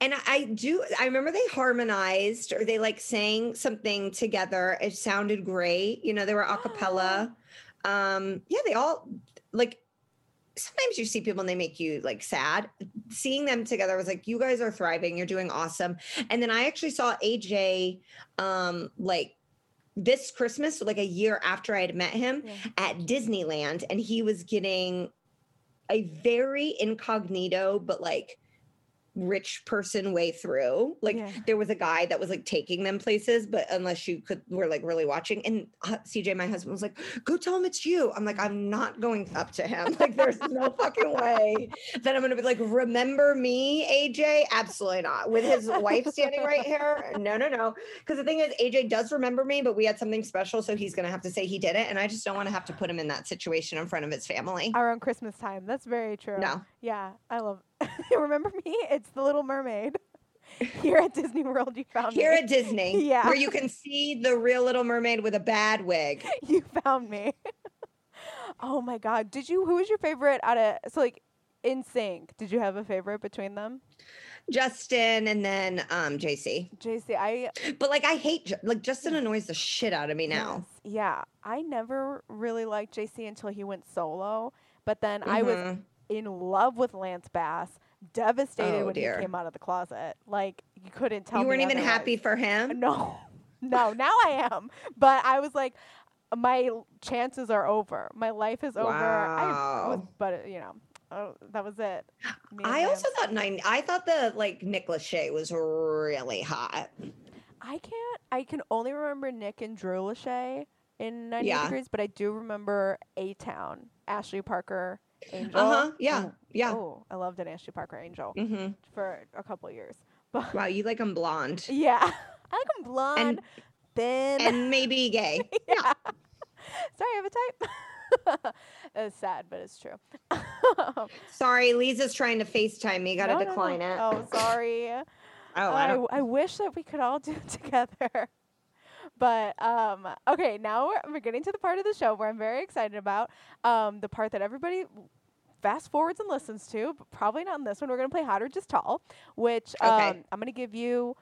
[SPEAKER 2] And I- do I remember they harmonized or they like sang something together. It sounded great. You know, they were a cappella. [GASPS] Um, yeah, they all like sometimes you see people and they make you like sad. Seeing them together was like, you guys are thriving, you're doing awesome. And then I actually saw AJ um like this Christmas, like a year after I had met him
[SPEAKER 1] Yeah.
[SPEAKER 2] at Disneyland, and he was getting a very incognito, but like rich person way through. Like
[SPEAKER 1] Yeah.
[SPEAKER 2] there was a guy that was like taking them places, but unless you could were like really watching. And uh, CJ, my husband, was like, "Go tell him it's you." I'm like, I'm not going up to him. [LAUGHS] Like, there's no fucking way that I'm gonna be like, "Remember me, AJ?" Absolutely not. With his wife standing right here, no, no, no. Because the thing is, AJ does remember me, but we had something special, so he's gonna have to say he did it, and I just don't want to have to put him in that situation in front of his family.
[SPEAKER 1] Around Christmas time. That's very true.
[SPEAKER 2] No.
[SPEAKER 1] Yeah. I love [LAUGHS] Remember me? It's the Little Mermaid. [LAUGHS] Here at Disney World, you found
[SPEAKER 2] Here
[SPEAKER 1] me.
[SPEAKER 2] Here at Disney, [LAUGHS]
[SPEAKER 1] Yeah.
[SPEAKER 2] where you can see the real Little Mermaid with a bad wig.
[SPEAKER 1] you found me. oh my god. Did you who was your favorite out of so like NSYNC? Did you have a favorite between them?
[SPEAKER 2] Justin and then um JC.
[SPEAKER 1] JC, I
[SPEAKER 2] But like I hate like Justin annoys the shit out of me now.
[SPEAKER 1] Yes, Yeah. I never really liked JC until he went solo. But then I was
[SPEAKER 2] Mhm.
[SPEAKER 1] in love with Lance Bass, devastated
[SPEAKER 2] Oh,
[SPEAKER 1] when
[SPEAKER 2] dear.
[SPEAKER 1] he came out of the closet. Like you couldn't tell
[SPEAKER 2] You weren't even
[SPEAKER 1] otherwise.
[SPEAKER 2] happy for him.
[SPEAKER 1] No. [LAUGHS] No, now I am. But I was like my chances are over. My life is over. I was
[SPEAKER 2] Wow.
[SPEAKER 1] but uh, you know, oh, that was it.
[SPEAKER 2] I also
[SPEAKER 1] Lance.
[SPEAKER 2] thought nine. I thought the like Nick Lachey was really hot.
[SPEAKER 1] I can't. I can only remember Nick and Drew Lachey in 90
[SPEAKER 2] Yeah.
[SPEAKER 1] Degrees, but I do remember O-Town, Ashley Parker, Angel.
[SPEAKER 2] Uh huh. Yeah. Yeah.
[SPEAKER 1] Oh, I loved an Ashley Parker Angel
[SPEAKER 2] hmm
[SPEAKER 1] for a couple years. [LAUGHS] But
[SPEAKER 2] Wow, you like him blonde
[SPEAKER 1] yeah, [LAUGHS] I like him blonde, thin.
[SPEAKER 2] and maybe gay. [LAUGHS]
[SPEAKER 1] yeah. Sorry, I have a type. it's sad, but it's true.
[SPEAKER 2] Sorry, Lisa's trying to FaceTime me. Gotta
[SPEAKER 1] No, no, no.
[SPEAKER 2] decline it.
[SPEAKER 1] Oh, sorry.
[SPEAKER 2] Oh, I
[SPEAKER 1] I. I wish that we could all do it together. But um, okay, now we're, we're getting to the part of the show where I'm very excited about. Um, the part that everybody fast forwards and listens to, but probably not in this one. We're going to play Hot or Just Tall, which um,
[SPEAKER 2] Okay.
[SPEAKER 1] I'm going to give you.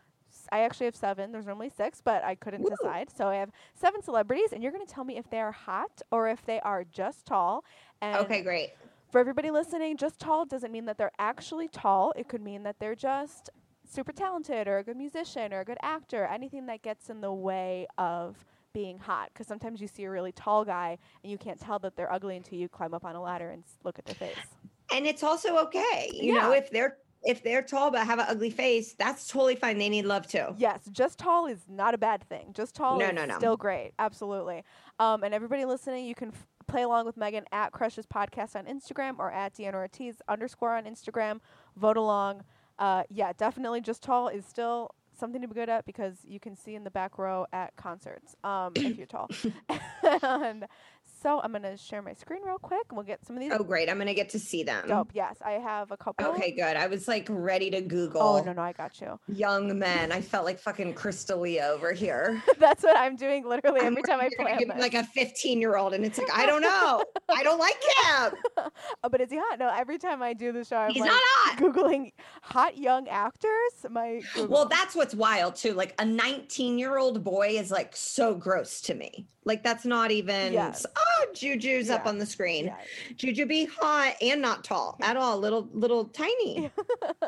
[SPEAKER 1] I actually have seven. There's normally six, but I couldn't
[SPEAKER 2] Woo.
[SPEAKER 1] decide. So I have seven celebrities, and you're going to tell me if they are hot or if they are just tall. And
[SPEAKER 2] Okay, great.
[SPEAKER 1] for everybody listening, just tall doesn't mean that they're actually tall. It could mean that they're just super talented or a good musician or a good actor, anything that gets in the way of being hot. Because sometimes you see a really tall guy and you can't tell that they're ugly until you climb up on a ladder and s- look at their face.
[SPEAKER 2] And it's also okay. You know, if they're if they're tall but have an ugly face, that's totally fine. They need love too.
[SPEAKER 1] Yes, just tall is not a bad thing. Just tall
[SPEAKER 2] No,
[SPEAKER 1] is
[SPEAKER 2] no, no.
[SPEAKER 1] still great. Absolutely. Um, and everybody listening, you can f- play along with Megan at Crushes Podcast on Instagram or at Deanna Ortiz underscore on Instagram. Vote along. Uh, yeah, definitely just tall is still something to be good at because you can see in the back row at concerts um, if you're tall. [COUGHS] [LAUGHS] and so I'm going to share my screen real quick and we'll get some of these
[SPEAKER 2] Oh, great. I'm gonna get to see them.
[SPEAKER 1] dope. Yes, I have a couple.
[SPEAKER 2] Okay, good. I was like ready to Google
[SPEAKER 1] Oh, no, no, I got you.
[SPEAKER 2] young men. I felt like fucking Crystalia over here. [LAUGHS]
[SPEAKER 1] That's what I'm doing literally every time I
[SPEAKER 2] You're gonna
[SPEAKER 1] plan
[SPEAKER 2] give me
[SPEAKER 1] this.
[SPEAKER 2] like a 15 year old, and it's like, I don't know. [LAUGHS] I don't like him. [LAUGHS]
[SPEAKER 1] Oh, but is he hot? No, every time I do the show, I'm
[SPEAKER 2] He's
[SPEAKER 1] like
[SPEAKER 2] not hot.
[SPEAKER 1] googling hot young actors. My Google.
[SPEAKER 2] Well, that's what's wild too. Like a 19 year old boy is like so gross to me. Like that's not even.
[SPEAKER 1] Yes.
[SPEAKER 2] Oh, Juju's up on the screen.
[SPEAKER 1] yeah.
[SPEAKER 2] Juju be hot and not tall [LAUGHS] at all. Little, little, tiny. [LAUGHS]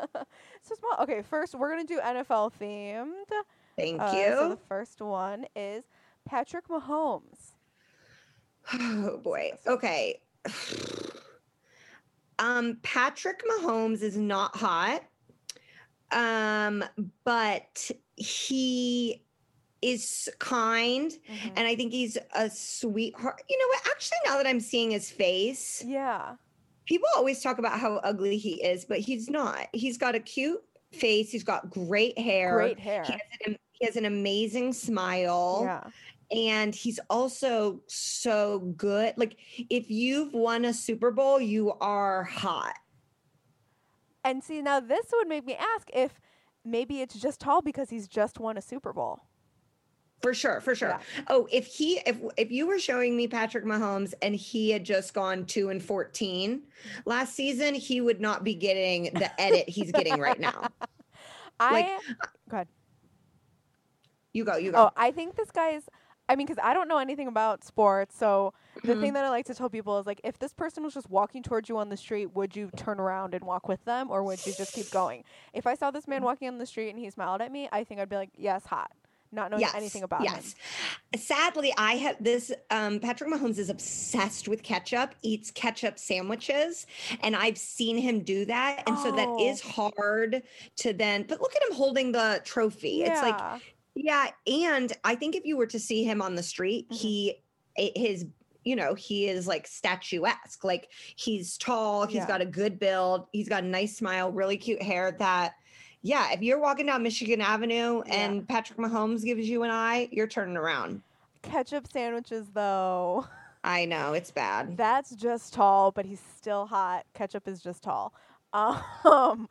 [SPEAKER 1] so small. Okay, first we're gonna do NFL themed.
[SPEAKER 2] Thank
[SPEAKER 1] Uh,
[SPEAKER 2] you.
[SPEAKER 1] So the first one is Patrick Mahomes. [SIGHS]
[SPEAKER 2] Oh boy. Okay. [SIGHS] Um, Patrick Mahomes is not hot. Um, but he is kind
[SPEAKER 1] Mhm.
[SPEAKER 2] and I think he's a sweetheart. You know what? Actually, now that I'm seeing his face,
[SPEAKER 1] yeah.
[SPEAKER 2] people always talk about how ugly he is, but he's not. He's got a cute face, he's got great hair.
[SPEAKER 1] Great hair.
[SPEAKER 2] He has, an, he has an amazing smile
[SPEAKER 1] Yeah.
[SPEAKER 2] and he's also so good. Like if you've won a Super Bowl, you are hot.
[SPEAKER 1] And see, now this would make me ask if maybe it's just tall because he's just won a Super Bowl.
[SPEAKER 2] For sure, for sure.
[SPEAKER 1] Yeah.
[SPEAKER 2] Oh, if he if if you were showing me Patrick Mahomes and he had just gone 2 and 14 last season, he would not be getting the edit he's getting right now. [LAUGHS]
[SPEAKER 1] I
[SPEAKER 2] Like,
[SPEAKER 1] go ahead.
[SPEAKER 2] You go, you go.
[SPEAKER 1] Oh, I think this guy's. I mean, because I don't know anything about sports, so the
[SPEAKER 2] Mhm.
[SPEAKER 1] thing that I like to tell people is like, if this person was just walking towards you on the street, would you turn around and walk with them, or would you just keep going? If I saw this man walking on the street and he smiled at me, I think I'd be like, yes, hot, not knowing anything about him.
[SPEAKER 2] yes. Sadly, I have this. Um, Patrick Mahomes is obsessed with ketchup, eats ketchup sandwiches, and I've seen him do that. And so that
[SPEAKER 1] Oh.
[SPEAKER 2] hard to then. But look at him holding the trophy. It's like,
[SPEAKER 1] Yeah.
[SPEAKER 2] yeah. And I think if you were to see him on the street,
[SPEAKER 1] Mhm.
[SPEAKER 2] he, his, you know, he is like statuesque. Like he's tall, he's
[SPEAKER 1] Yeah.
[SPEAKER 2] got a good build, he's got a nice smile, really cute hair. That, yeah, if you're walking down Michigan Avenue
[SPEAKER 1] Yeah.
[SPEAKER 2] and Patrick Mahomes gives you an eye, you're turning around.
[SPEAKER 1] ketchup sandwiches, though, [LAUGHS]
[SPEAKER 2] I know it's bad.
[SPEAKER 1] that's just tall, but he's still hot. Ketchup is just tall. [LAUGHS] Um.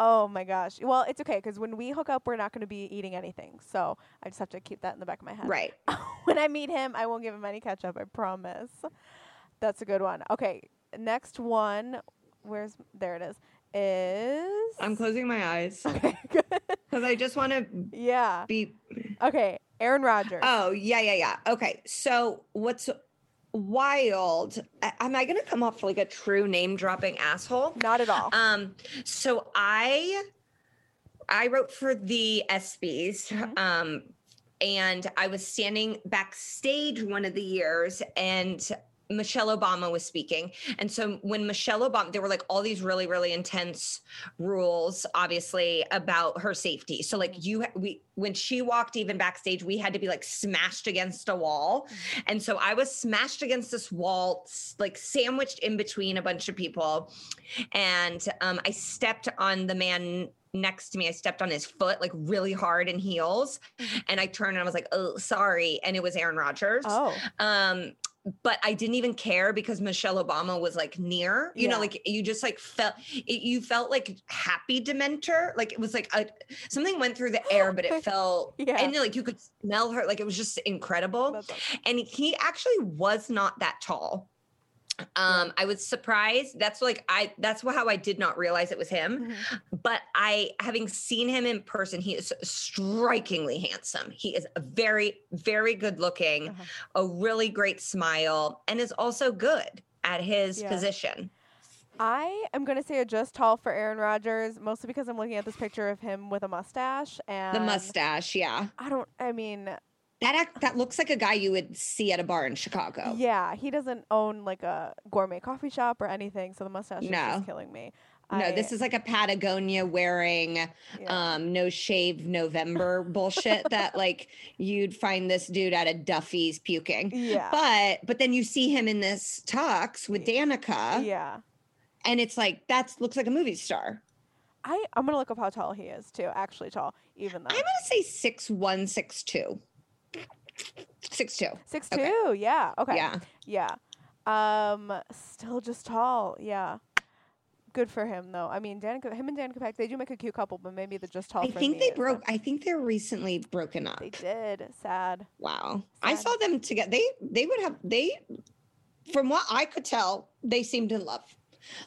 [SPEAKER 1] Oh my gosh. Well, it's okay because when we hook up, we're not going to be eating anything. So I just have to keep that in the back of my head.
[SPEAKER 2] Right. [LAUGHS]
[SPEAKER 1] when I meet him, I won't give him any ketchup. I promise. That's a good one. Okay, next one. Where's there? It is. Is
[SPEAKER 2] I'm closing my eyes [LAUGHS]
[SPEAKER 1] okay.
[SPEAKER 2] Because I just want to
[SPEAKER 1] yeah.
[SPEAKER 2] be.
[SPEAKER 1] Okay. Aaron Rodgers.
[SPEAKER 2] Oh, yeah, yeah, yeah. Okay. So what's wild? Am I going to come off like a true name dropping asshole?
[SPEAKER 1] Not at all.
[SPEAKER 2] Um, so I I wrote for the ESPYS,
[SPEAKER 1] Mhm.
[SPEAKER 2] um, and I was standing backstage one of the years, and Michelle Obama was speaking. And so when Michelle Obama, there were like all these really, really intense rules, obviously, about her safety. So like you, we, when she walked even backstage, we had to be like smashed against a wall. And so I was smashed against this wall, like sandwiched in between a bunch of people. And um, I stepped on the man next to me. I stepped on his foot like really hard in heels.
[SPEAKER 1] Mhm.
[SPEAKER 2] And I turned and I was like, oh, sorry. And it was Aaron Rodgers.
[SPEAKER 1] oh.
[SPEAKER 2] Um, but I didn't even care because Michelle Obama was like near, you know, like you just like felt it, you felt like happy Dementor. Like it was like a something went through the [GASPS] air, but it felt
[SPEAKER 1] Yeah.
[SPEAKER 2] and like you could smell her. Like it was just incredible. And he actually was not that tall. Um, I was surprised. That's like I that's how I did not realize it was him
[SPEAKER 1] Mhm.
[SPEAKER 2] but I, having seen him in person, he is strikingly handsome. He is a very, very good looking,
[SPEAKER 1] Uh-huh.
[SPEAKER 2] a really great smile, and is also good at his
[SPEAKER 1] Yeah.
[SPEAKER 2] position.
[SPEAKER 1] I am going to say a just tall for Aaron Rodgers, mostly because I'm looking at this picture of him with a mustache. And
[SPEAKER 2] The mustache, yeah,
[SPEAKER 1] I don't, I mean,
[SPEAKER 2] that act, that looks like a guy you would see at a bar in Chicago.
[SPEAKER 1] yeah, he doesn't own like a gourmet coffee shop or anything. So the mustache is
[SPEAKER 2] No.
[SPEAKER 1] just killing me.
[SPEAKER 2] No, this is like a Patagonia wearing,
[SPEAKER 1] yeah.
[SPEAKER 2] um, no shave November bullshit that [LAUGHS] like you'd find this dude at a Duffy's puking.
[SPEAKER 1] yeah.
[SPEAKER 2] But but then you see him in this tux with Danica.
[SPEAKER 1] yeah.
[SPEAKER 2] and it's like that looks like a movie star.
[SPEAKER 1] I, I'm going to look up how tall he is too. Actually tall, even though.
[SPEAKER 2] I'm gonna say six one, six two. Six two.
[SPEAKER 1] Six
[SPEAKER 2] okay.
[SPEAKER 1] two, yeah. Okay.
[SPEAKER 2] Yeah.
[SPEAKER 1] Yeah. Um, still just tall. Yeah. Good for him though. I mean, Danica, him and Danica Patrick, they do make a cute couple, but maybe the just tall.
[SPEAKER 2] I think they broke
[SPEAKER 1] the-
[SPEAKER 2] I think they're recently broken up.
[SPEAKER 1] They did. Sad.
[SPEAKER 2] Wow. I saw them together. They they would have they from what I could tell, they seemed in love.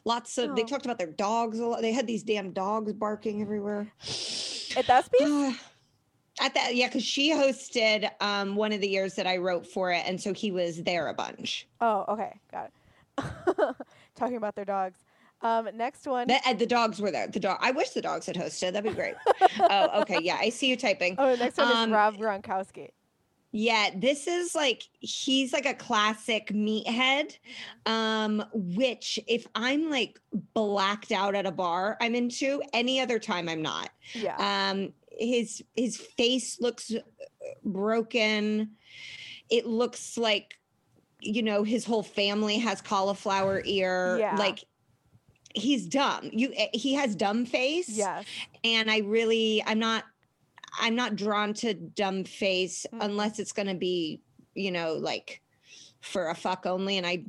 [SPEAKER 2] Lots of they
[SPEAKER 1] Oh.
[SPEAKER 2] talked about their dogs a lot. They had these damn dogs barking everywhere.
[SPEAKER 1] At the ESPYS? [SIGHS]
[SPEAKER 2] At that, yeah, because she hosted um, one of the years that I wrote for it, and so he was there a bunch.
[SPEAKER 1] oh, okay, got it. [LAUGHS] Talking about their dogs. Um, next one.
[SPEAKER 2] The, uh, the dogs were there. The dog. I wish the dogs had hosted. That'd be great. [LAUGHS] oh, okay. Yeah, I see you typing.
[SPEAKER 1] oh, next one
[SPEAKER 2] um,
[SPEAKER 1] is Rob Gronkowski.
[SPEAKER 2] Yeah, this is like he's like a classic meathead. Um, which if I'm like blacked out at a bar, I'm into. Any other time, I'm not.
[SPEAKER 1] Yeah.
[SPEAKER 2] Um, his his face looks uh, broken. It looks like you know his whole family has cauliflower ear.
[SPEAKER 1] Yeah.
[SPEAKER 2] Like he's dumb. You eh, he has dumb face.
[SPEAKER 1] yes.
[SPEAKER 2] and I really I'm not I'm not drawn to dumb face
[SPEAKER 1] Mhm.
[SPEAKER 2] unless it's going to be, you know, like for a fuck only and I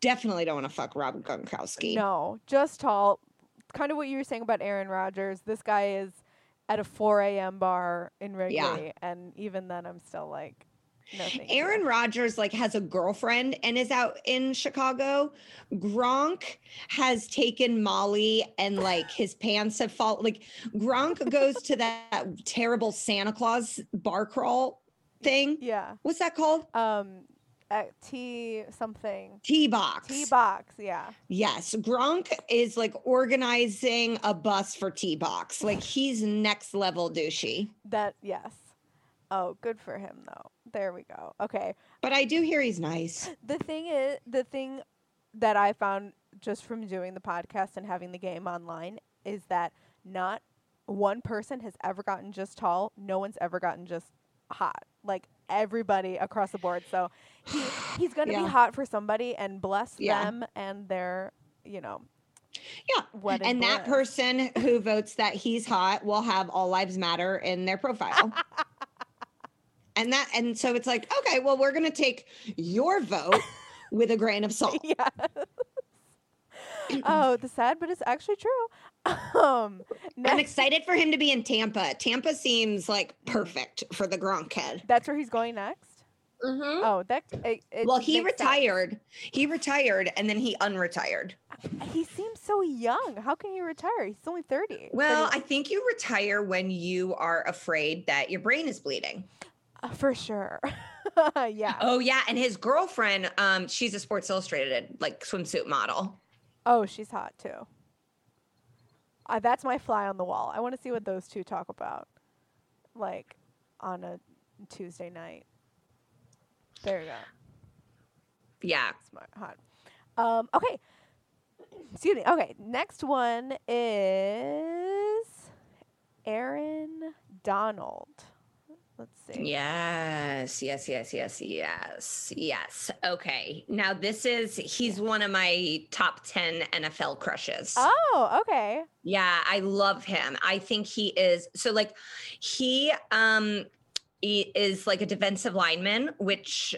[SPEAKER 2] definitely don't want to fuck Rob Gronkowski.
[SPEAKER 1] No, just tall. Kind of what you were saying about Aaron Rodgers. This guy is at a 4 a.m. bar in Wrigley, and even then, I'm still like, no.
[SPEAKER 2] Aaron Rodgers like has a girlfriend and is out in Chicago. Gronk has taken Molly and like his pants have fallen. Like Gronk goes to that terrible Santa Claus bar crawl thing.
[SPEAKER 1] Yeah.
[SPEAKER 2] What's that called?
[SPEAKER 1] Um, Uh, at T something.
[SPEAKER 2] TBOX.
[SPEAKER 1] T box. Yeah.
[SPEAKER 2] Yes, Gronk is like organizing a bus for TBOX. Like he's next level douchey.
[SPEAKER 1] That yes. Oh, good for him though. There we go. Okay.
[SPEAKER 2] But I do hear he's nice.
[SPEAKER 1] The thing is, the thing that I found just from doing the podcast and having the game online is that not one person has ever gotten just tall. No one's ever gotten just hot. Like everybody across the board. So he, he's going to
[SPEAKER 2] Yeah.
[SPEAKER 1] be hot for somebody and bless
[SPEAKER 2] Yeah.
[SPEAKER 1] them and their, you know,
[SPEAKER 2] Yeah. And that person who votes that he's hot will have all lives matter in their profile. [LAUGHS] and that and so it's like, okay, well, we're gonna take your vote with a grain of salt. [LAUGHS]
[SPEAKER 1] yes. Oh, the sad, but it's actually true. [LAUGHS] Um,
[SPEAKER 2] I'm excited for him to be in Tampa. Tampa seems like perfect for the Gronk head.
[SPEAKER 1] that's where he's going next. Oh, that. It, it
[SPEAKER 2] Well, he
[SPEAKER 1] makes sense.
[SPEAKER 2] retired. He retired and then he unretired.
[SPEAKER 1] He seems so young. How can you retire? He's only 30.
[SPEAKER 2] Well,
[SPEAKER 1] 30
[SPEAKER 2] I think you retire when you are afraid that your brain is bleeding.
[SPEAKER 1] uh, for sure. [LAUGHS] yeah.
[SPEAKER 2] Oh yeah, and his girlfriend, um, she's a Sports Illustrated like swimsuit model.
[SPEAKER 1] Oh, she's hot too. Uh, that's my fly on the wall. I want to see what those two talk about, like on a Tuesday night. There you go.
[SPEAKER 2] Yeah.
[SPEAKER 1] Smart, hot. Um, okay. [CLEARS THROAT] Excuse me. Okay, next one is Aaron Donald. Let's see.
[SPEAKER 2] Yes, yes, yes, yes, yes, yes. Okay. Now this is he's one of my top 10 NFL crushes.
[SPEAKER 1] Oh, okay.
[SPEAKER 2] Yeah, I love him. I think he is so like he um he is like a defensive lineman, which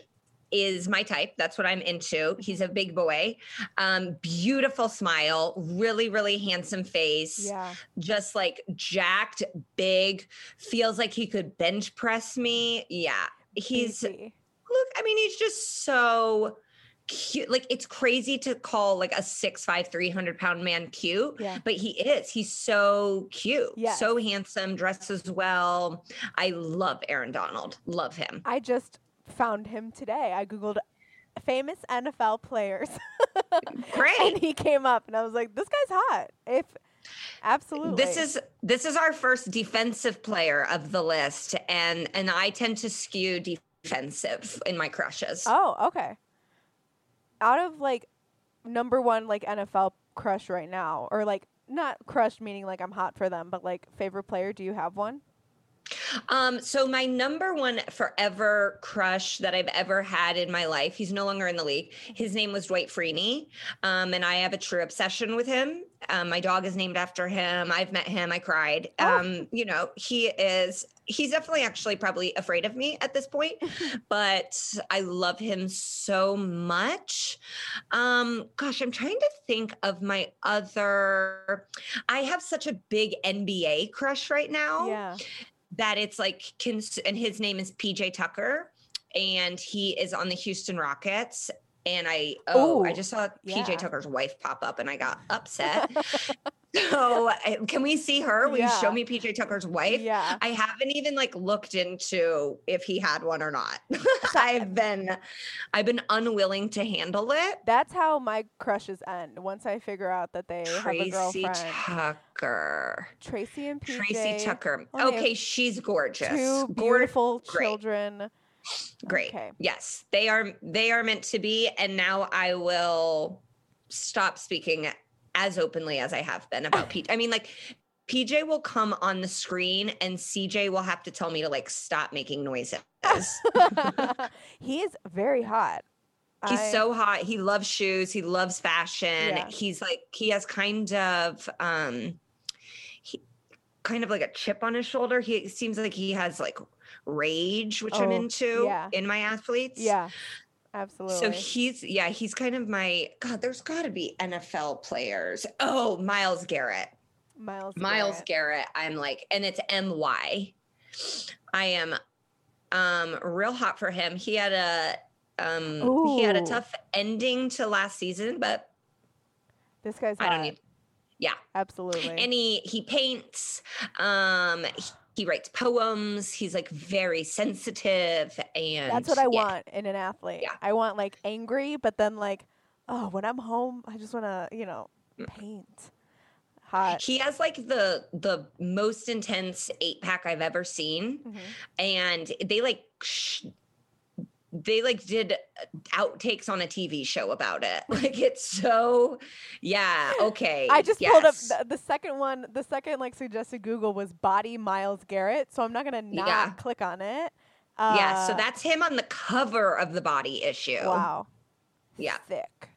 [SPEAKER 2] is my type. That's what I'm into. He's a big boy. Um, beautiful smile, really, really handsome face.
[SPEAKER 1] Yeah.
[SPEAKER 2] Just like jacked, big, feels like he could bench press me. Yeah. He's
[SPEAKER 1] Beefy.
[SPEAKER 2] look, I mean, he's just so cute. Like it's crazy to call like a six five, 300 pound man cute,
[SPEAKER 1] Yeah.
[SPEAKER 2] but he is. He's so cute,
[SPEAKER 1] Yes.
[SPEAKER 2] so handsome, dresses well. I love Aaron Donald. Love him.
[SPEAKER 1] I just found him today. I googled famous NFL players. [LAUGHS] and
[SPEAKER 2] Great.
[SPEAKER 1] he came up and I was like, this guy's hot. If absolutely.
[SPEAKER 2] This is this is our first defensive player of the list, and and I tend to skew defensive in my crushes.
[SPEAKER 1] Oh, okay. Out of like number one like NFL crush right now, or like not crush meaning like I'm hot for them, but like favorite player, do you have one?
[SPEAKER 2] Um, so my number one forever crush that I've ever had in my life, he's no longer in the league. His name was Dwight Freeney. Um, and I have a true obsession with him. Um, my dog is named after him. I've met him. I cried.
[SPEAKER 1] Oh.
[SPEAKER 2] Um, you know, he is he's definitely actually probably afraid of me at this point, [LAUGHS] but I love him so much. Um, gosh, I'm trying to think of my other I have such a big NBA crush right now
[SPEAKER 1] Yeah.
[SPEAKER 2] That it's like and his name is PJ Tucker and he is on the Houston Rockets and I oh I just saw
[SPEAKER 1] yeah.
[SPEAKER 2] PJ Tucker's wife pop up and I got upset. [LAUGHS] so uh, can we see her? Will you show me PJ Tucker's wife?
[SPEAKER 1] Yeah.
[SPEAKER 2] I haven't even like looked into if he had one or not. [LAUGHS] I've been I've been unwilling to handle it.
[SPEAKER 1] That's how my crushes end. Once I figure out that they have a
[SPEAKER 2] Tracy
[SPEAKER 1] girlfriend.
[SPEAKER 2] Tucker.
[SPEAKER 1] Tracy and PJ.
[SPEAKER 2] Tracy Tucker. Okay, she's gorgeous.
[SPEAKER 1] Two beautiful
[SPEAKER 2] great.
[SPEAKER 1] children.
[SPEAKER 2] Great.
[SPEAKER 1] Okay.
[SPEAKER 2] Yes, they are they are meant to be and now I will stop speaking as openly as I have been about [SIGHS] PJ. I mean like PJ will come on the screen and CJ will have to tell me to like stop making noises. [LAUGHS] [LAUGHS]
[SPEAKER 1] he is very hot.
[SPEAKER 2] He's
[SPEAKER 1] I-
[SPEAKER 2] so hot. He loves shoes. He loves fashion.
[SPEAKER 1] Yeah.
[SPEAKER 2] He's like he has kind of um he kind of like a chip on his shoulder. He seems like he has like rage, which I'm
[SPEAKER 1] Oh,
[SPEAKER 2] into
[SPEAKER 1] yeah.
[SPEAKER 2] in my athletes.
[SPEAKER 1] Yeah. Absolutely.
[SPEAKER 2] So he's yeah, he's kind of my God, there's gotta be NFL players. Oh, Myles Garrett.
[SPEAKER 1] Myles.
[SPEAKER 2] Myles
[SPEAKER 1] Garrett.
[SPEAKER 2] Garrett. I'm like, and it's M-Y. I am um real hot for him. He had a um he had a tough ending to last season, but
[SPEAKER 1] This guy's hot.
[SPEAKER 2] I don't need Yeah.
[SPEAKER 1] Absolutely.
[SPEAKER 2] and he he paints, um he, writes poems, he's like very sensitive and
[SPEAKER 1] That's what I
[SPEAKER 2] yeah.
[SPEAKER 1] want in an athlete.
[SPEAKER 2] Yeah.
[SPEAKER 1] I want like angry, but then like, oh, when I'm home, I just want to, you know, paint. Hot.
[SPEAKER 2] He has like the the most intense eight pack I've ever seen.
[SPEAKER 1] Mhm.
[SPEAKER 2] and they like sh- they like did outtakes on a TV show about it. [LAUGHS] Like it's so yeah, okay.
[SPEAKER 1] I just pulled up
[SPEAKER 2] yes.
[SPEAKER 1] the, the second one. The second like suggested Google was body Myles Garrett, so I'm not gonna not
[SPEAKER 2] Yeah.
[SPEAKER 1] click on it.
[SPEAKER 2] yeah, so
[SPEAKER 1] Uh,
[SPEAKER 2] that's him on the cover of the body issue.
[SPEAKER 1] wow.
[SPEAKER 2] Yeah.
[SPEAKER 1] Thick.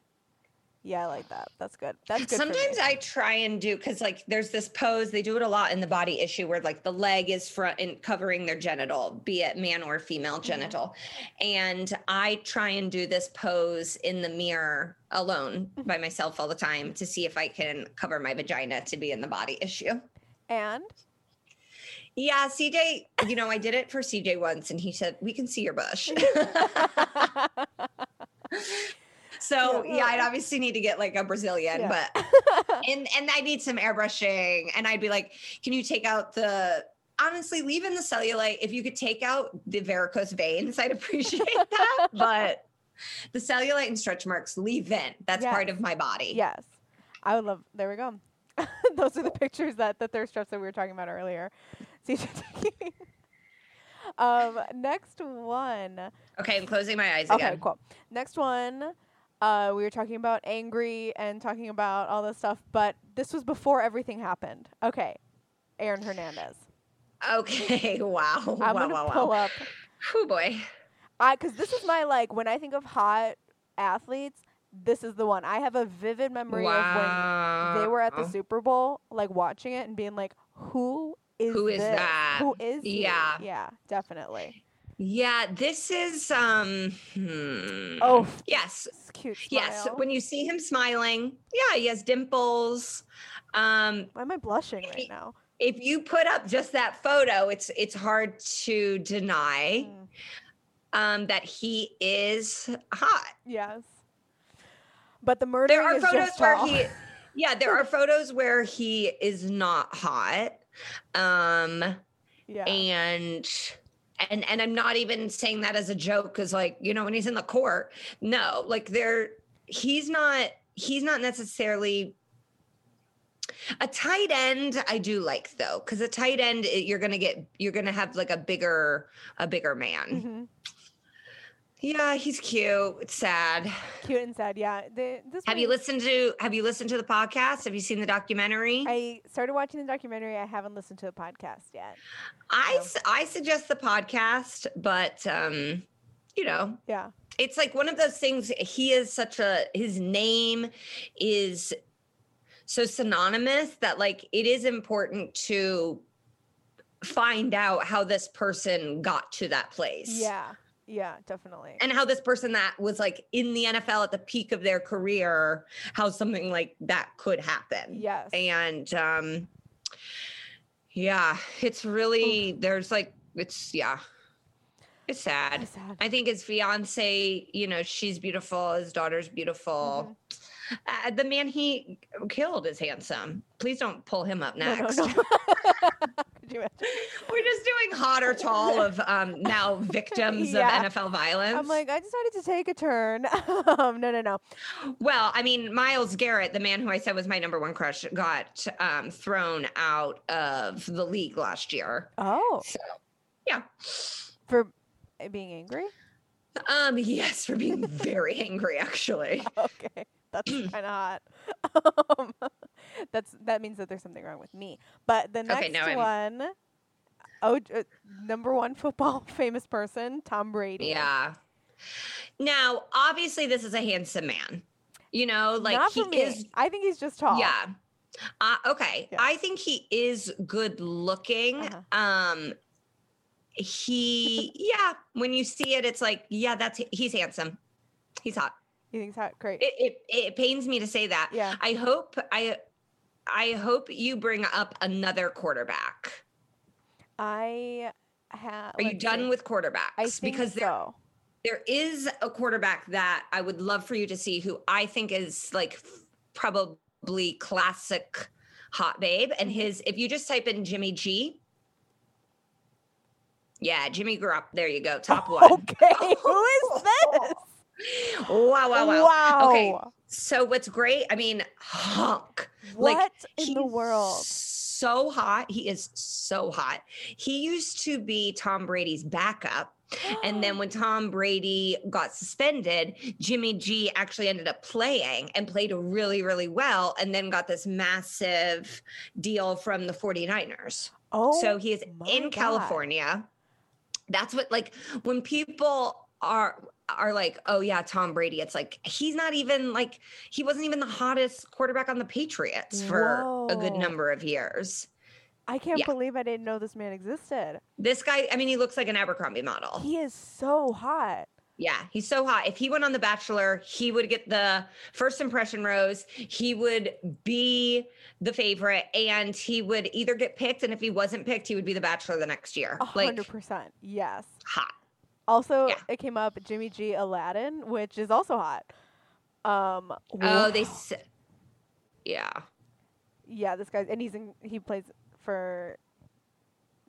[SPEAKER 1] Yeah, I like that. That's good. That's good.
[SPEAKER 2] Sometimes. I try and do because like there's this pose they do it a lot in the body issue where like the leg is front and covering their genital, be it man or female
[SPEAKER 1] Mm-hmm.
[SPEAKER 2] genital, and I try and do this pose in the mirror alone
[SPEAKER 1] Mm-hmm.
[SPEAKER 2] by myself all the time to see if I can cover my vagina to be in the body issue.
[SPEAKER 1] and
[SPEAKER 2] Yeah, CJ, you know I did it for CJ once, and he said we can see your bush. [LAUGHS] [LAUGHS] [LAUGHS] So
[SPEAKER 1] Yeah.
[SPEAKER 2] I'd [LAUGHS] obviously need to get like a Brazilian,
[SPEAKER 1] Yeah.
[SPEAKER 2] but [LAUGHS] and and I need some airbrushing, and I'd be like, can you take out the honestly leave in the cellulite if you could take out the varicose veins i'd appreciate [LAUGHS] that but the cellulite and stretch marks leave in that's part of my body
[SPEAKER 1] yes, I would love. There we go. Those are the pictures that the thirst traps that we were talking about earlier. Taking- um, next one.
[SPEAKER 2] okay i'm closing my eyes
[SPEAKER 1] Okay,
[SPEAKER 2] again
[SPEAKER 1] cool. Next one. Uh, we were talking about angry and talking about all this stuff, but this was before everything happened. Okay, Aaron Hernandez.
[SPEAKER 2] okay [LAUGHS] wow
[SPEAKER 1] I'm
[SPEAKER 2] wow
[SPEAKER 1] gonna
[SPEAKER 2] wow
[SPEAKER 1] pull
[SPEAKER 2] wow
[SPEAKER 1] up.
[SPEAKER 2] oh boy
[SPEAKER 1] I because this is my like when I think of hot athletes, this is the one. I have a vivid memory of when they were at the Super Bowl, like watching it and being like, "Who is
[SPEAKER 2] Who is
[SPEAKER 1] this?
[SPEAKER 2] that?
[SPEAKER 1] Who is he?"
[SPEAKER 2] Yeah.
[SPEAKER 1] yeah, definitely."
[SPEAKER 2] Yeah, this is um hmm.
[SPEAKER 1] Oh,
[SPEAKER 2] yes. Yes, when you see him smiling, yeah, he has dimples. Um
[SPEAKER 1] Why am I blushing right now?
[SPEAKER 2] if you put up just that photo, it's it's hard to deny
[SPEAKER 1] Mm,
[SPEAKER 2] um that he is hot.
[SPEAKER 1] yes. But the
[SPEAKER 2] murder
[SPEAKER 1] There
[SPEAKER 2] are
[SPEAKER 1] is
[SPEAKER 2] photos
[SPEAKER 1] just
[SPEAKER 2] where he Yeah, there are photos where he is not hot. Um [LAUGHS]
[SPEAKER 1] yeah.
[SPEAKER 2] and and and I'm not even saying that as a joke cuz like, you know, when he's in the court, no, like there he's not he's not necessarily a tight end I do like though cuz a tight end you're to get you're to have like a bigger a bigger man.
[SPEAKER 1] Mhm.
[SPEAKER 2] Yeah, he's cute. It's sad.
[SPEAKER 1] Cute and sad. Yeah. The, this
[SPEAKER 2] Have you listened to have you listened to the podcast? Have you seen the documentary?
[SPEAKER 1] I started watching the documentary. I haven't listened to the podcast yet.
[SPEAKER 2] I I suggest the podcast, but um you know,
[SPEAKER 1] Yeah.
[SPEAKER 2] it's like one of those things he is such a his name is so synonymous that like it is important to find out how this person got to that place
[SPEAKER 1] Yeah. Yeah. Definitely.
[SPEAKER 2] and how this person that was like in the NFL at the peak of their career how something like that could happen
[SPEAKER 1] yes.
[SPEAKER 2] and um yeah it's really there's like it's yeah it's sad
[SPEAKER 1] sad.
[SPEAKER 2] I think his fiance, you know, she's beautiful. His daughter's beautiful.
[SPEAKER 1] Mm-hmm.
[SPEAKER 2] Uh, the man he killed is handsome. Please don't pull him up
[SPEAKER 1] No, no,
[SPEAKER 2] next.
[SPEAKER 1] no. [LAUGHS] [LAUGHS] [LAUGHS] You imagine?
[SPEAKER 2] We're just doing hot or tall of um, now victims [LAUGHS]
[SPEAKER 1] Yeah.
[SPEAKER 2] of NFL violence.
[SPEAKER 1] I'm like, I decided to take a turn. [LAUGHS] um, no, no, no.
[SPEAKER 2] well, I mean, Myles Garrett, the man who I said was my number one crush, got um, thrown out of the league last year.
[SPEAKER 1] Oh,
[SPEAKER 2] So, yeah.
[SPEAKER 1] for uh, being angry.
[SPEAKER 2] Um, yes, for being very angry, actually.
[SPEAKER 1] Okay, that's [CLEARS THROAT] kind of hot. [LAUGHS] Um, that's that means that there's something wrong with me. But the next
[SPEAKER 2] Okay, I'm-
[SPEAKER 1] one, oh, uh, number one [LAUGHS] football famous person, Tom Brady.
[SPEAKER 2] Yeah. Now, obviously, this is a handsome man. You know, like
[SPEAKER 1] Not
[SPEAKER 2] he is.
[SPEAKER 1] I think he's just tall.
[SPEAKER 2] Yeah. Uh, okay.
[SPEAKER 1] Yeah.
[SPEAKER 2] I think he is good looking.
[SPEAKER 1] Uh-huh.
[SPEAKER 2] Um, he, yeah. When you see it, it's like, yeah, that's he's handsome. He's hot.
[SPEAKER 1] You think? Great.
[SPEAKER 2] It, it it pains me to say that.
[SPEAKER 1] yeah.
[SPEAKER 2] I hope I I hope you bring up another quarterback.
[SPEAKER 1] I have.
[SPEAKER 2] Are you done with quarterbacks?
[SPEAKER 1] I think
[SPEAKER 2] because there
[SPEAKER 1] so.
[SPEAKER 2] there is a quarterback that I would love for you to see who I think is like probably classic hot babe. And
[SPEAKER 1] Mhm.
[SPEAKER 2] his, if you just type in Jimmy G, yeah, Jimmy Garoppolo. There you go. Top [LAUGHS] one.
[SPEAKER 1] Okay, who is [LAUGHS] this?
[SPEAKER 2] Wow, wow, wow.
[SPEAKER 1] Wow.
[SPEAKER 2] Okay. So what's great? I mean, hunk.
[SPEAKER 1] What
[SPEAKER 2] Like,
[SPEAKER 1] in the world?
[SPEAKER 2] So hot. He is so hot. He used to be Tom Brady's backup. And then when [GASPS] Tom Brady got suspended, Jimmy G actually ended up playing and played really, really well, and then got this massive deal from the 49ers.
[SPEAKER 1] oh,
[SPEAKER 2] so he is in
[SPEAKER 1] God.
[SPEAKER 2] California. That's what like when people are are like, oh yeah, Tom Brady. It's like he's not even like he wasn't even the hottest quarterback on the Patriots for a good number of years.
[SPEAKER 1] I can't
[SPEAKER 2] yeah.
[SPEAKER 1] believe I didn't know this man existed.
[SPEAKER 2] This guy, I mean, he looks like an Abercrombie model.
[SPEAKER 1] He is so hot.
[SPEAKER 2] Yeah, he's so hot. If he went on The Bachelor, he would get the first impression rose. He would be the favorite, and he would either get picked, and if he wasn't picked, he would be the Bachelor the next year. Like
[SPEAKER 1] hundred percent. Yes.
[SPEAKER 2] hot.
[SPEAKER 1] Also,
[SPEAKER 2] Yeah.
[SPEAKER 1] it came up Jimmy G Aladdin, which is also hot. Um.
[SPEAKER 2] Oh, they. s- Yeah.
[SPEAKER 1] Yeah, this guy, and he's in. He plays for